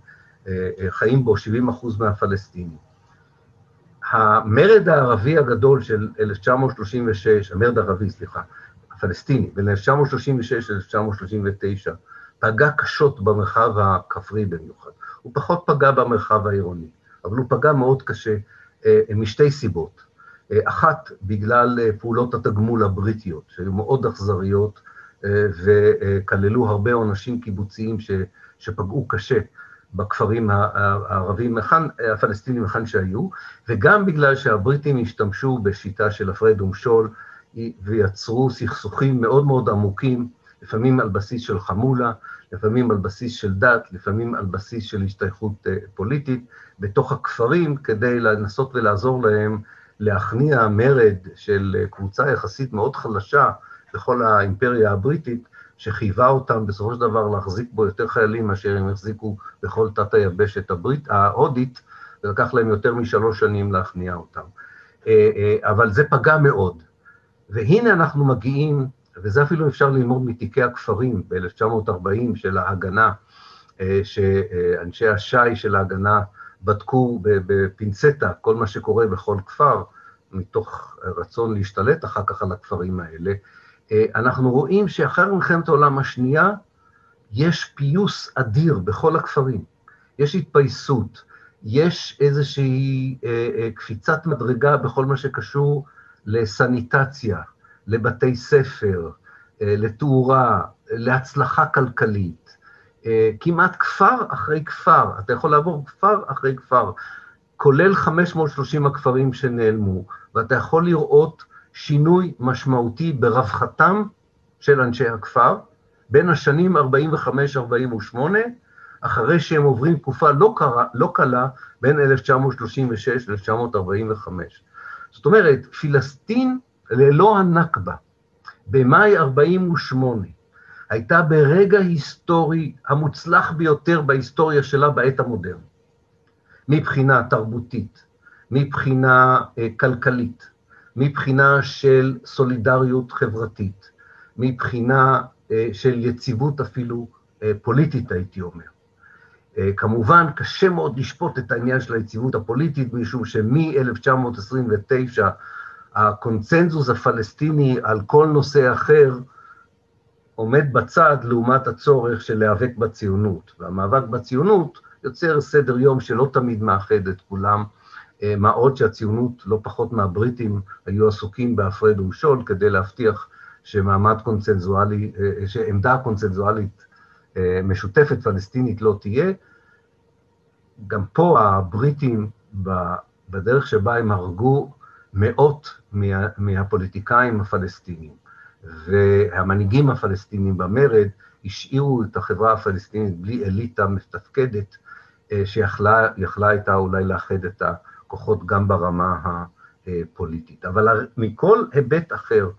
חיים בו 70 אחוז מהפלסטינים. המרד הערבי הגדול של 1936, המרד הערבי, סליחה, הפלסטיני, בין 1936 ל-1939, פגע קשות במרחב הכפרי במיוחד. הוא פחות פגע במרחב העירוני. אבל הוא פגע מאוד קשה אה, משתי סיבות. אה, אחת, בגלל אה, פעולות התגמול הבריטיות, שהיו מאוד אכזריות וכללו הרבה עונשים קיבוציים ש, שפגעו קשה בכפרים הערבים, מכאן, הפלסטינים היכן שהיו, וגם בגלל שהבריטים השתמשו בשיטה של הפרד ומשול ויצרו סכסוכים מאוד מאוד עמוקים, לפעמים על בסיס של חמולה, לפעמים על בסיס של דת, לפעמים על בסיס של השתייכות פוליטית, בתוך הכפרים כדי לנסות ולעזור להם להכניע מרד של קבוצה יחסית מאוד חלשה בכל האימפריה הבריטית, שחייבה אותם בסופו של דבר להחזיק בו יותר חיילים מאשר הם החזיקו בכל תת היבשת הברית, ההודית, ולקח להם יותר משלוש שנים להכניע אותם. אה, אה, אבל זה פגע מאוד. והנה אנחנו מגיעים, וזה אפילו אפשר ללמוד מתיקי הכפרים ב-1940 של ההגנה, אה, שאנשי השי של ההגנה בדקו בפינצטה כל מה שקורה בכל כפר, מתוך רצון להשתלט אחר כך על הכפרים האלה, אה, אנחנו רואים שאחרי מלחמת העולם השנייה, יש פיוס אדיר בכל הכפרים. יש התפייסות, יש איזושהי קפיצת מדרגה בכל מה שקשור לסניטציה, לבתי ספר, לתאורה, להצלחה כלכלית. כמעט כפר אחרי כפר, אתה יכול לעבור כפר אחרי כפר, כולל 530 הכפרים שנעלמו, ואתה יכול לראות שינוי משמעותי ברווחתם של אנשי הכפר בין השנים 45-48, אחרי שהם עוברים תקופה לא, קרה, לא קלה בין 1936 ל-1945. זאת אומרת, פלסטין ללא הנכבה, במאי 48', הייתה ברגע היסטורי המוצלח ביותר בהיסטוריה שלה בעת המודרנית, מבחינה תרבותית, מבחינה uh, כלכלית, מבחינה של סולידריות חברתית, מבחינה uh, של יציבות אפילו uh, פוליטית, הייתי אומר. Uh, כמובן, קשה מאוד לשפוט את העניין של היציבות הפוליטית, משום שמ-1929 הקונצנזוס הפלסטיני על כל נושא אחר עומד בצד לעומת הצורך של להיאבק בציונות. והמאבק בציונות יוצר סדר יום שלא תמיד מאחד את כולם, אה, מה עוד שהציונות, לא פחות מהבריטים, היו עסוקים בהפרד ומשול כדי להבטיח שמעמד קונצנזואלי, אה, שעמדה קונצנזואלית אה, משותפת פלסטינית לא תהיה. גם פה הבריטים, בדרך שבה הם הרגו מאות מה, מהפוליטיקאים הפלסטינים והמנהיגים הפלסטינים במרד השאירו את החברה הפלסטינית בלי אליטה מתפקדת אה, שיכלה הייתה אולי לאחד את הכוחות גם ברמה הפוליטית. אבל מכל היבט אחר,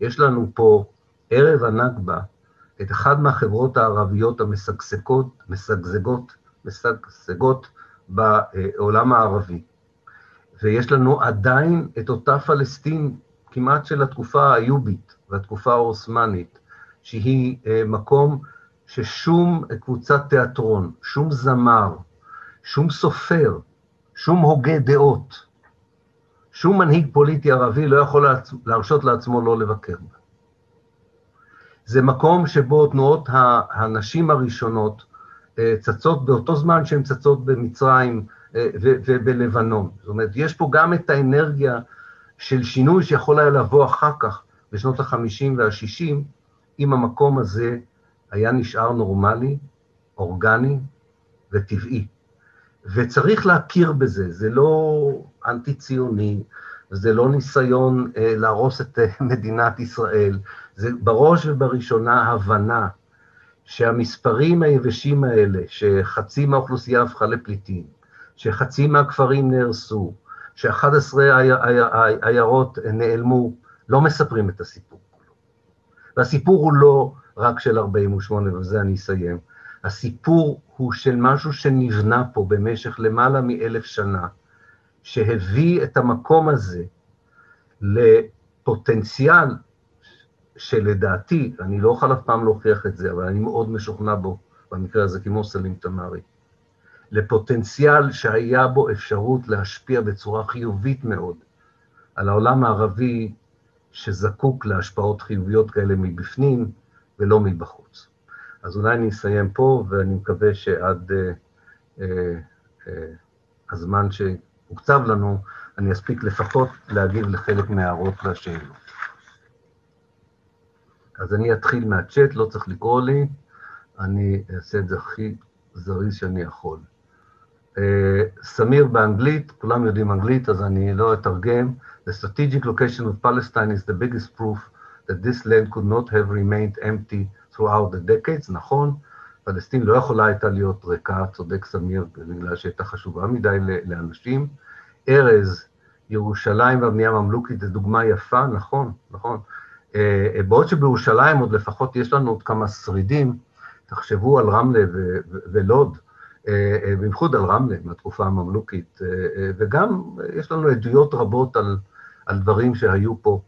יש לנו פה ערב הנכבה את אחת מהחברות הערביות המשגשגות, משגשגות, משגשגות בעולם הערבי. ויש לנו עדיין את אותה פלסטין כמעט של התקופה האיובית והתקופה העות'מאנית, שהיא אה, מקום ששום קבוצת תיאטרון, שום זמר, שום סופר, שום הוגה דעות, שום מנהיג פוליטי ערבי לא יכול להרשות לעצמו לא לבקר בה. זה מקום שבו תנועות הנשים הראשונות אה, צצות באותו זמן שהן צצות במצרים, אה, ובלבנון. זאת אומרת, יש פה גם את האנרגיה של שינוי שיכול היה לבוא אחר כך, בשנות ה-50 וה-60, אם המקום הזה היה נשאר נורמלי, אורגני וטבעי. וצריך להכיר בזה, זה לא אנטי-ציוני, זה לא ניסיון אה, להרוס את מדינת ישראל, זה בראש ובראשונה הבנה שהמספרים היבשים האלה, שחצי מהאוכלוסייה הפכה לפליטים, שחצי מהכפרים נהרסו, ש-11 עיירות נעלמו, לא מספרים את הסיפור כולו. והסיפור הוא לא רק של 48, ובזה אני אסיים. הסיפור הוא של משהו שנבנה פה במשך למעלה מאלף שנה, שהביא את המקום הזה לפוטנציאל שלדעתי, אני לא אוכל אף פעם להוכיח את זה, אבל אני מאוד משוכנע בו, במקרה הזה כמו סלים תמרי, לפוטנציאל שהיה בו אפשרות להשפיע בצורה חיובית מאוד על העולם הערבי שזקוק להשפעות חיוביות כאלה מבפנים ולא מבחוץ. אז אולי אני אסיים פה, ואני מקווה שעד אה, אה, אה, הזמן שהוקצב לנו, אני אספיק לפחות להגיב לחלק מההערות והשאלות. אז אני אתחיל מהצ'אט, לא צריך לקרוא לי, אני אעשה את זה הכי זריז שאני יכול. אה, סמיר באנגלית, כולם יודעים אנגלית, אז אני לא אתרגם. The strategic location of Palestine is the biggest proof that this land could not have remained empty throughout the decades, נכון, פלסטין לא יכולה הייתה להיות ריקה, צודק סמיר, בגלל שהייתה חשובה מדי לאנשים. ארז, ירושלים והבנייה הממלוכית זו דוגמה יפה, נכון, נכון. אה, בעוד שבירושלים עוד לפחות יש לנו עוד כמה שרידים, תחשבו על רמלה ולוד, אה, אה, בייחוד על רמלה מהתקופה הממלוכית, וגם יש לנו עדויות רבות על, על דברים שהיו פה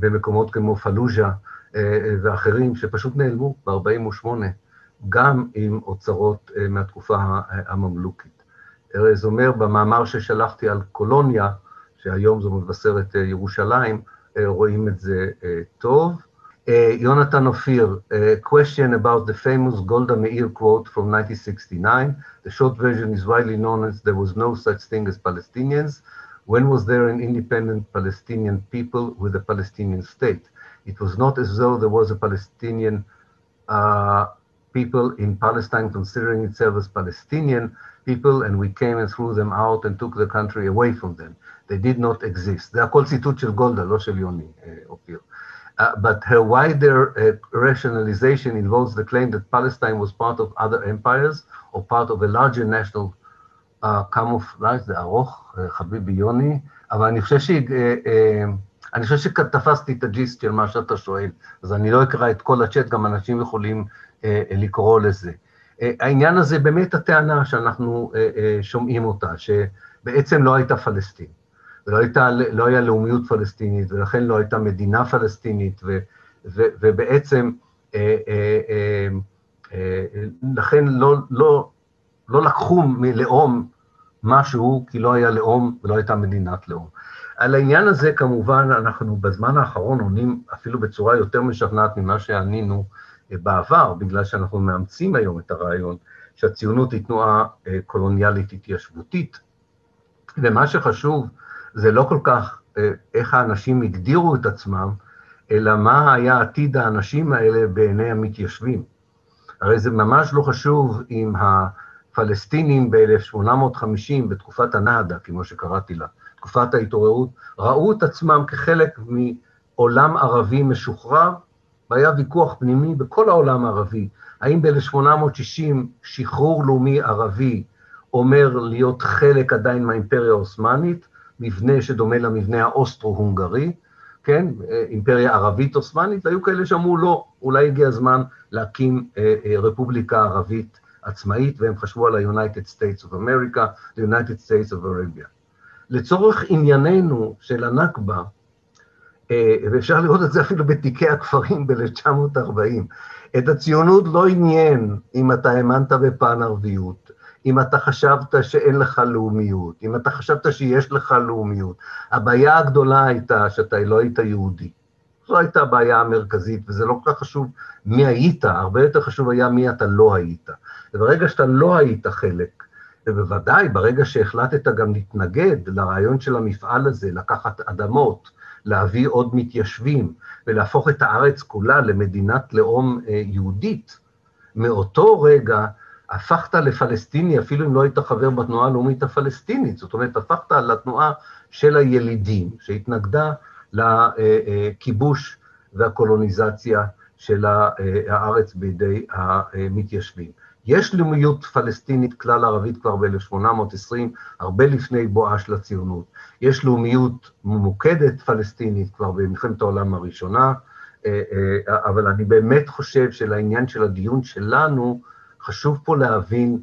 במקומות כמו פלוז'ה ואחרים, שפשוט נעלמו ב-48', גם עם אוצרות מהתקופה הממלוכית. ארז אומר, במאמר ששלחתי על קולוניה, שהיום זו מבשרת ירושלים, רואים את זה טוב. Jonathan Ophir, a question about the famous Golda Meir quote from 1969. The short version is widely known as there was no such thing as Palestinians. When was there an independent Palestinian people with a Palestinian state? It was not as though there was a Palestinian uh, people in Palestine considering itself as Palestinian people, and we came and threw them out and took the country away from them. They did not exist. זה הכל ציטוט של גולדה, לא של יוני, אופיר. Uh, but her wider uh, rationalization involves the claim that Palestine was part of other empires or part of a larger national uh, camouflage, זה ארוך, חביבי יוני, אבל אני חושב, ש... אני חושב שתפסתי את הג'יסט של מה שאתה שואל, אז אני לא אקרא את כל הצ'אט, גם אנשים יכולים לקרוא לזה. העניין הזה, באמת הטענה שאנחנו שומעים אותה, שבעצם לא הייתה פלסטין. ולא הייתה, לא היה לאומיות פלסטינית, ולכן לא הייתה מדינה פלסטינית, ו, ו, ובעצם, אה, אה, אה, אה, לכן לא, לא, לא לקחו מלאום משהו, כי לא היה לאום ולא הייתה מדינת לאום. על העניין הזה, כמובן, אנחנו בזמן האחרון עונים אפילו בצורה יותר משכנעת ממה שענינו בעבר, בגלל שאנחנו מאמצים היום את הרעיון שהציונות היא תנועה קולוניאלית התיישבותית, ומה שחשוב, זה לא כל כך איך האנשים הגדירו את עצמם, אלא מה היה עתיד האנשים האלה בעיני המתיישבים. הרי זה ממש לא חשוב אם הפלסטינים ב-1850, בתקופת הנאדה, כמו שקראתי לה, תקופת ההתעוררות, ראו את עצמם כחלק מעולם ערבי משוחרר, והיה ויכוח פנימי בכל העולם הערבי, האם ב-1860 שחרור לאומי ערבי אומר להיות חלק עדיין מהאימפריה העות'מאנית, מבנה שדומה למבנה האוסטרו-הונגרי, כן, אימפריה ערבית עות'מאנית, והיו כאלה שאמרו לא, אולי הגיע הזמן להקים אה, אה, רפובליקה ערבית עצמאית, והם חשבו על ה-United States of America, the-United States of Arabia. לצורך ענייננו של הנכבה, אה, ואפשר לראות את זה אפילו בתיקי הכפרים ב-1940, את הציונות לא עניין אם אתה האמנת בפן ערביות, אם אתה חשבת שאין לך לאומיות, אם אתה חשבת שיש לך לאומיות. הבעיה הגדולה הייתה שאתה לא היית יהודי. זו הייתה הבעיה המרכזית, וזה לא כל כך חשוב מי היית, הרבה יותר חשוב היה מי אתה לא היית. וברגע שאתה לא היית חלק, ובוודאי ברגע שהחלטת גם להתנגד לרעיון של המפעל הזה, לקחת אדמות, להביא עוד מתיישבים, ולהפוך את הארץ כולה למדינת לאום יהודית, מאותו רגע הפכת לפלסטיני, אפילו אם לא היית חבר בתנועה הלאומית הפלסטינית, זאת אומרת, הפכת לתנועה של הילידים, שהתנגדה לכיבוש והקולוניזציה של הארץ בידי המתיישבים. יש לאומיות פלסטינית כלל ערבית כבר ב-1820, הרבה לפני בואה של הציונות. יש לאומיות ממוקדת פלסטינית כבר במלחמת העולם הראשונה, אבל אני באמת חושב שלעניין של הדיון שלנו, חשוב פה להבין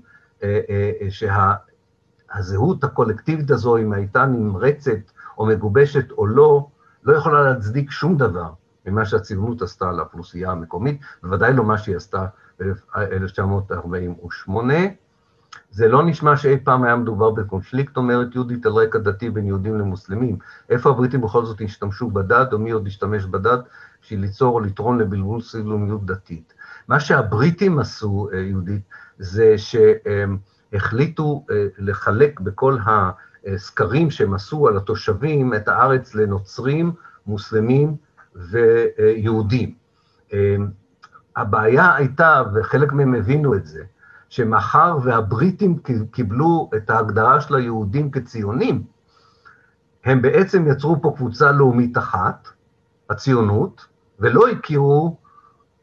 שהזהות הקולקטיבית הזו, אם הייתה נמרצת או מגובשת או לא, לא יכולה להצדיק שום דבר ממה שהציונות עשתה לאוכלוסייה המקומית, בוודאי לא מה שהיא עשתה ב-1948. זה לא נשמע שאי פעם היה מדובר בקונפליקט, אומרת יהודית, על רקע דתי בין יהודים למוסלמים. איפה הבריטים בכל זאת השתמשו בדת, או מי עוד השתמש בדת, בשביל ליצור או לתרון לבלבול סביב לאומיות דתית. מה שהבריטים עשו, יהודית, זה שהחליטו לחלק בכל הסקרים שהם עשו על התושבים את הארץ לנוצרים, מוסלמים ויהודים. הבעיה הייתה, וחלק מהם הבינו את זה, שמאחר והבריטים קיבלו את ההגדרה של היהודים כציונים, הם בעצם יצרו פה קבוצה לאומית אחת, הציונות, ולא הכירו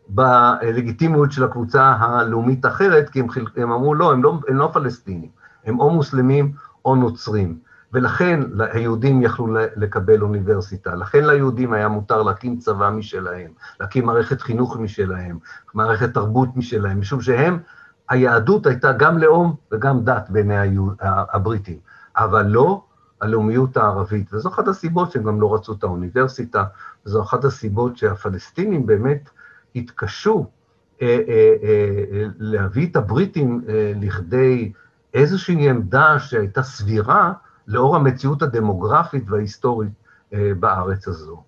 בלגיטימיות של הקבוצה הלאומית האחרת, כי הם, הם אמרו, לא הם, לא, הם לא פלסטינים, הם או מוסלמים או נוצרים. ולכן היהודים יכלו לקבל אוניברסיטה, לכן ליהודים היה מותר להקים צבא משלהם, להקים מערכת חינוך משלהם, מערכת תרבות משלהם, משום שהם, היהדות הייתה גם לאום וגם דת בעיני הבריטים, אבל לא הלאומיות הערבית, וזו אחת הסיבות שהם גם לא רצו את האוניברסיטה, וזו אחת הסיבות שהפלסטינים באמת התקשו אה, אה, אה, להביא את הבריטים לכדי איזושהי עמדה שהייתה סבירה, לאור המציאות הדמוגרפית וההיסטורית בארץ הזו.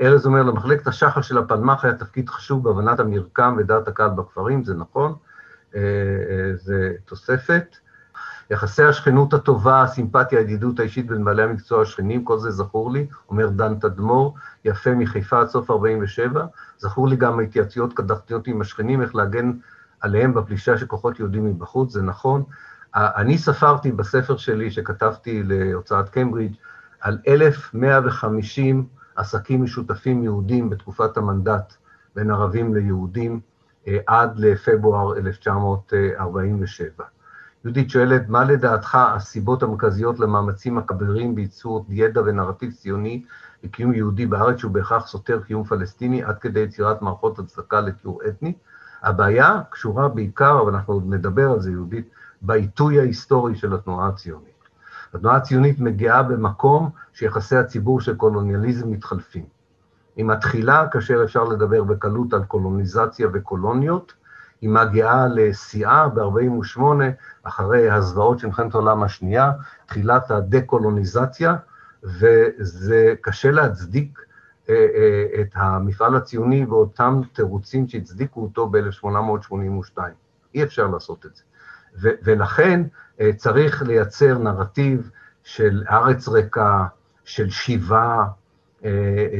ארז אומר, למחלקת השחל של הפלמ"ח היה תפקיד חשוב בהבנת המרקם ודעת הקהל בכפרים, זה נכון, זה תוספת. יחסי השכנות הטובה, הסימפתיה, הידידות האישית בין בעלי המקצוע השכנים, כל זה זכור לי, אומר דן תדמור, יפה מחיפה עד סוף 47. זכור לי גם ההתייעצויות קדחתיות עם השכנים, איך להגן עליהם בפלישה של כוחות יהודים מבחוץ, זה נכון. אני ספרתי בספר שלי, שכתבתי להוצאת קיימברידג', על 1,150 עסקים משותפים יהודים בתקופת המנדט בין ערבים ליהודים, אה, עד לפברואר 1947. יהודית שואלת, מה לדעתך הסיבות המרכזיות למאמצים הכבירים בייצור ידע ונרטיב ציוני לקיום יהודי בארץ שהוא בהכרח סותר קיום פלסטיני עד כדי יצירת מערכות הצדקה לטיהור אתני? הבעיה קשורה בעיקר, ואנחנו עוד נדבר על זה, יהודית, בעיתוי ההיסטורי של התנועה הציונית. התנועה הציונית מגיעה במקום שיחסי הציבור של קולוניאליזם מתחלפים. היא מתחילה כאשר אפשר לדבר בקלות על קולוניזציה וקולוניות, היא מגיעה לשיאה ב-48' אחרי הזוועות של מלחמת העולם השנייה, תחילת הדה-קולוניזציה, וזה קשה להצדיק אה, אה, את המפעל הציוני באותם תירוצים שהצדיקו אותו ב-1882. אי אפשר לעשות את זה. ו- ולכן אה, צריך לייצר נרטיב של ארץ ריקה, של שיבה,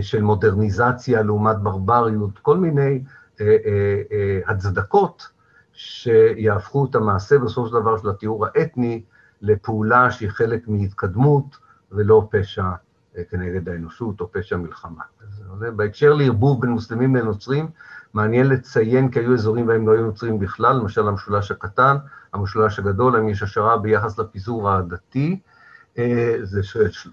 של מודרניזציה לעומת ברבריות, כל מיני הצדקות שיהפכו את המעשה בסופו של דבר של התיאור האתני לפעולה שהיא חלק מהתקדמות ולא פשע אה, כנגד האנושות או פשע מלחמה. בהקשר לערבוב בין מוסלמים לנוצרים, מעניין לציין כי היו אזורים בהם לא היו נוצרים בכלל, למשל המשולש הקטן, המשולש הגדול, האם יש השערה ביחס לפיזור העדתי, אה, זה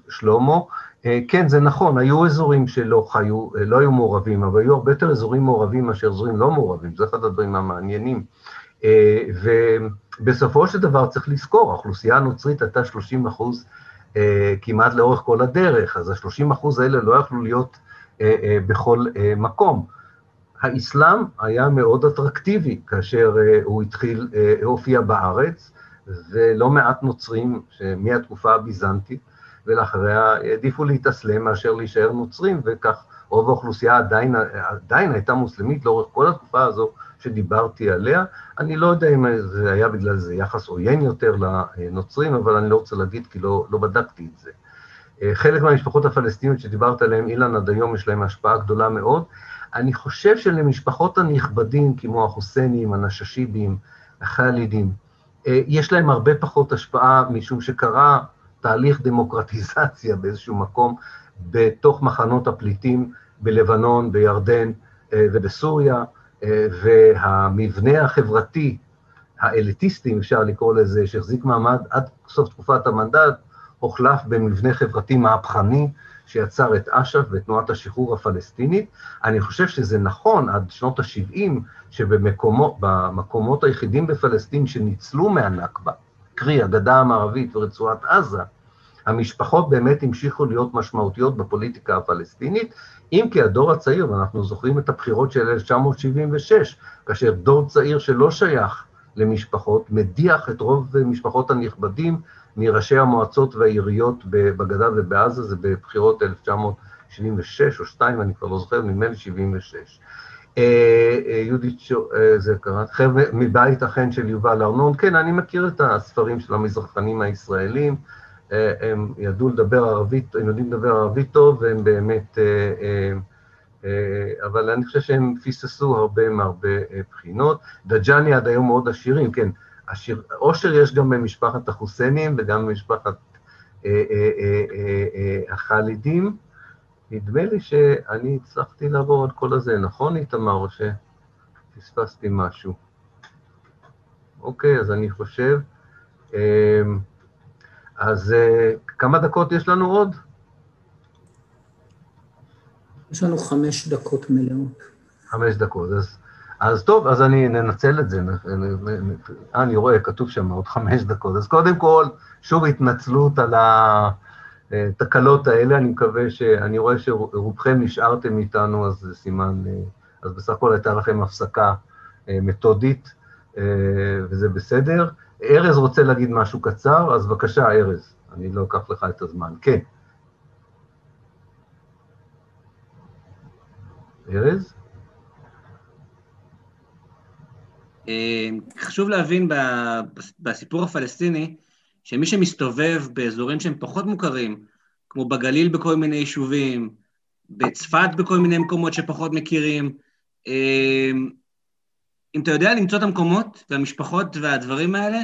שלמה. אה, כן, זה נכון, היו אזורים שלא חיו, לא היו מעורבים, אבל היו הרבה יותר אזורים מעורבים מאשר אזורים לא מעורבים, זה אחד הדברים המעניינים. ובסופו של דבר צריך לזכור, האוכלוסייה הנוצרית הייתה 30 אחוז אה, כמעט לאורך כל הדרך, אז ה-30 אחוז האלה לא יכלו להיות אה, אה, בכל מקום. האסלאם היה מאוד אטרקטיבי כאשר הוא התחיל, הופיע בארץ, ולא מעט נוצרים מהתקופה הביזנטית ולאחריה העדיפו להתאסלם מאשר להישאר נוצרים, וכך רוב האוכלוסייה עדיין, עדיין הייתה מוסלמית לאורך כל התקופה הזו שדיברתי עליה. אני לא יודע אם זה היה בגלל זה יחס עוין יותר לנוצרים, אבל אני לא רוצה להגיד כי לא, לא בדקתי את זה. חלק מהמשפחות הפלסטיניות שדיברת עליהן, אילן, עד היום יש להן השפעה גדולה מאוד. אני חושב שלמשפחות הנכבדים, כמו החוסיינים, הנששיבים, החאלידים, יש להם הרבה פחות השפעה, משום שקרה תהליך דמוקרטיזציה באיזשהו מקום בתוך מחנות הפליטים בלבנון, בירדן ובסוריה. והמבנה החברתי האליטיסטי, אפשר לקרוא לזה, שהחזיק מעמד עד סוף תקופת המנדט, הוחלף במבנה חברתי מהפכני שיצר את אש"ף ותנועת השחרור הפלסטינית. אני חושב שזה נכון עד שנות ה-70, שבמקומות היחידים בפלסטין שניצלו מהנכבה, קרי הגדה המערבית ורצועת עזה, המשפחות באמת המשיכו להיות משמעותיות בפוליטיקה הפלסטינית, אם כי הדור הצעיר, ואנחנו זוכרים את הבחירות של 1976, כאשר דור צעיר שלא שייך למשפחות, מדיח את רוב משפחות הנכבדים מראשי המועצות והעיריות בגדה ובעזה, זה בבחירות 1976 או 2, אני כבר לא זוכר, נדמה לי 76. אה, אה, יהודית, אה, זה קרה, חבר'ה מבית החן של יובל ארנון, כן, אני מכיר את הספרים של המזרחנים הישראלים, הם ידעו לדבר ערבית, הם יודעים לדבר ערבית טוב, והם באמת, אבל אני חושב שהם פיססו הרבה מהרבה בחינות. דג'אני עד היום מאוד עשירים, כן, עשיר, עושר יש גם במשפחת החוסיינים וגם במשפחת החאלידים. נדמה לי שאני הצלחתי לעבור על כל הזה, נכון איתמר, או שפספסתי משהו? אוקיי, אז אני חושב... אז uh, כמה דקות יש לנו עוד? יש לנו חמש דקות מלאות. חמש דקות, אז, אז טוב, אז אני ננצל את זה. אה, אני רואה, כתוב שם עוד חמש דקות. אז קודם כל, שוב התנצלות על התקלות האלה, אני מקווה ש... אני רואה שרובכם נשארתם איתנו, אז זה סימן... אה, אז בסך הכל הייתה לכם הפסקה אה, מתודית, וזה בסדר. ארז רוצה להגיד משהו קצר, אז בבקשה, ארז, אני לא אקח לך את הזמן. כן. ארז? חשוב להבין בסיפור הפלסטיני, שמי שמסתובב באזורים שהם פחות מוכרים, כמו בגליל בכל מיני יישובים, בצפת בכל מיני מקומות שפחות מכירים, אם אתה יודע למצוא את המקומות והמשפחות והדברים האלה,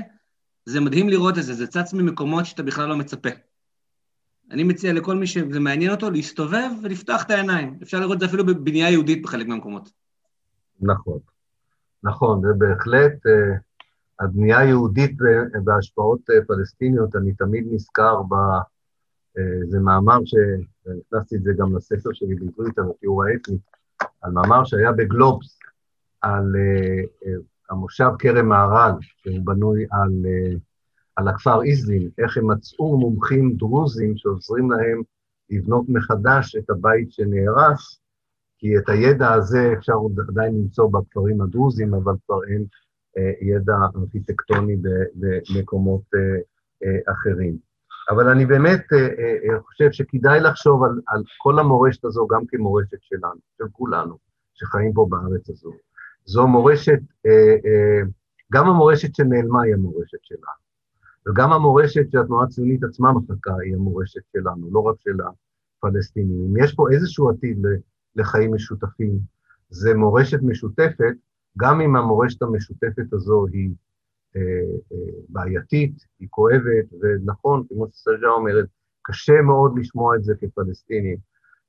זה מדהים לראות את זה, זה צץ ממקומות שאתה בכלל לא מצפה. אני מציע לכל מי שזה מעניין אותו להסתובב ולפתוח את העיניים. אפשר לראות את זה אפילו בבנייה יהודית בחלק מהמקומות. נכון, נכון, זה בהחלט, uh, הבנייה היהודית בהשפעות uh, פלסטיניות, אני תמיד נזכר ב... Uh, זה מאמר שהכנסתי את זה גם לספר שלי בעברית, על התיאור האתני, על מאמר שהיה בגלובס, על המושב כרם מהר"ל, שהוא בנוי על, על הכפר איזלין, איך הם מצאו מומחים דרוזים שעוזרים להם לבנות מחדש את הבית שנהרס, כי את הידע הזה אפשר עדיין למצוא בכפרים הדרוזים, אבל כבר אין uh, ידע ארכיטקטוני במקומות uh, uh, אחרים. אבל אני באמת חושב שכדאי לחשוב על, על כל המורשת הזו גם כמורשת שלנו, של כולנו, שחיים פה בארץ הזו. זו מורשת, אה, אה, גם המורשת שנעלמה היא המורשת שלנו, וגם המורשת שהתנועה הציונית עצמה מחכה היא המורשת שלנו, לא רק של הפלסטינים. אם יש פה איזשהו עתיד לחיים משותפים, זה מורשת משותפת, גם אם המורשת המשותפת הזו היא אה, בעייתית, היא כואבת, ונכון, כמו שסרג'ה אומרת, קשה מאוד לשמוע את זה כפלסטינים.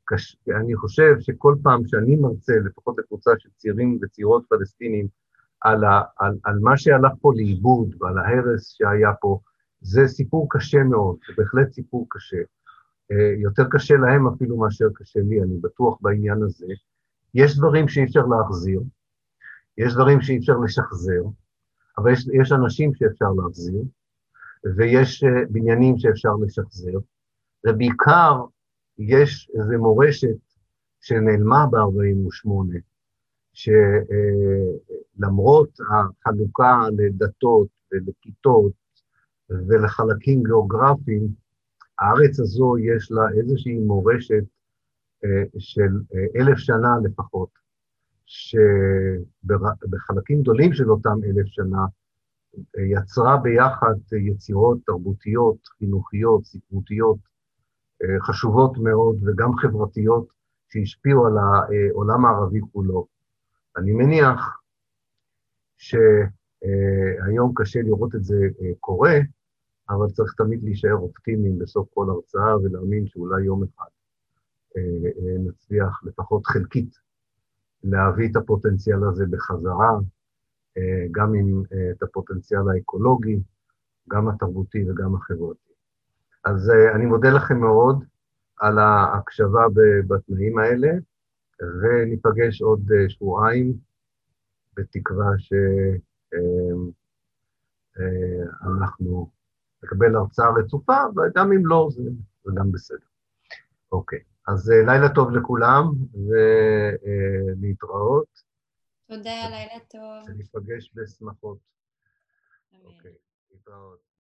קש... אני חושב שכל פעם שאני מרצה, לפחות לקבוצה של צעירים וצעירות פלסטינים, על, ה... על, על מה שהלך פה לאיבוד ועל ההרס שהיה פה, זה סיפור קשה מאוד, זה בהחלט סיפור קשה. אה, יותר קשה להם אפילו מאשר קשה לי, אני בטוח בעניין הזה. יש דברים שאי אפשר להחזיר, יש דברים שאי אפשר לשחזר, אבל יש, יש אנשים שאפשר להחזיר, ויש אה, בניינים שאפשר לשחזר, ובעיקר יש איזו מורשת שנעלמה ב-48', שלמרות החלוקה לדתות ולכיתות ולחלקים גיאוגרפיים, הארץ הזו יש לה איזושהי מורשת אה, של אה, אלף שנה לפחות, שבחלקים גדולים של אותם אלף שנה אה, יצרה ביחד יצירות תרבותיות, חינוכיות, ספרותיות, חשובות מאוד וגם חברתיות שהשפיעו על העולם הערבי כולו. אני מניח שהיום קשה לראות את זה קורה, אבל צריך תמיד להישאר אופטימיים בסוף כל הרצאה ולהאמין שאולי יום אחד אה, נצליח לפחות חלקית להביא את הפוטנציאל הזה בחזרה, גם עם את הפוטנציאל האקולוגי, גם התרבותי וגם החברתי. אז אני מודה לכם מאוד על ההקשבה בתנאים האלה, וניפגש עוד שבועיים, בתקווה שאנחנו נקבל הרצאה רצופה, וגם אם לא, זה, זה גם בסדר. אוקיי, אז uh, לילה טוב לכולם, ולהתראות. תודה, לילה טוב. וניפגש בשמחות. אוקיי, להתראות.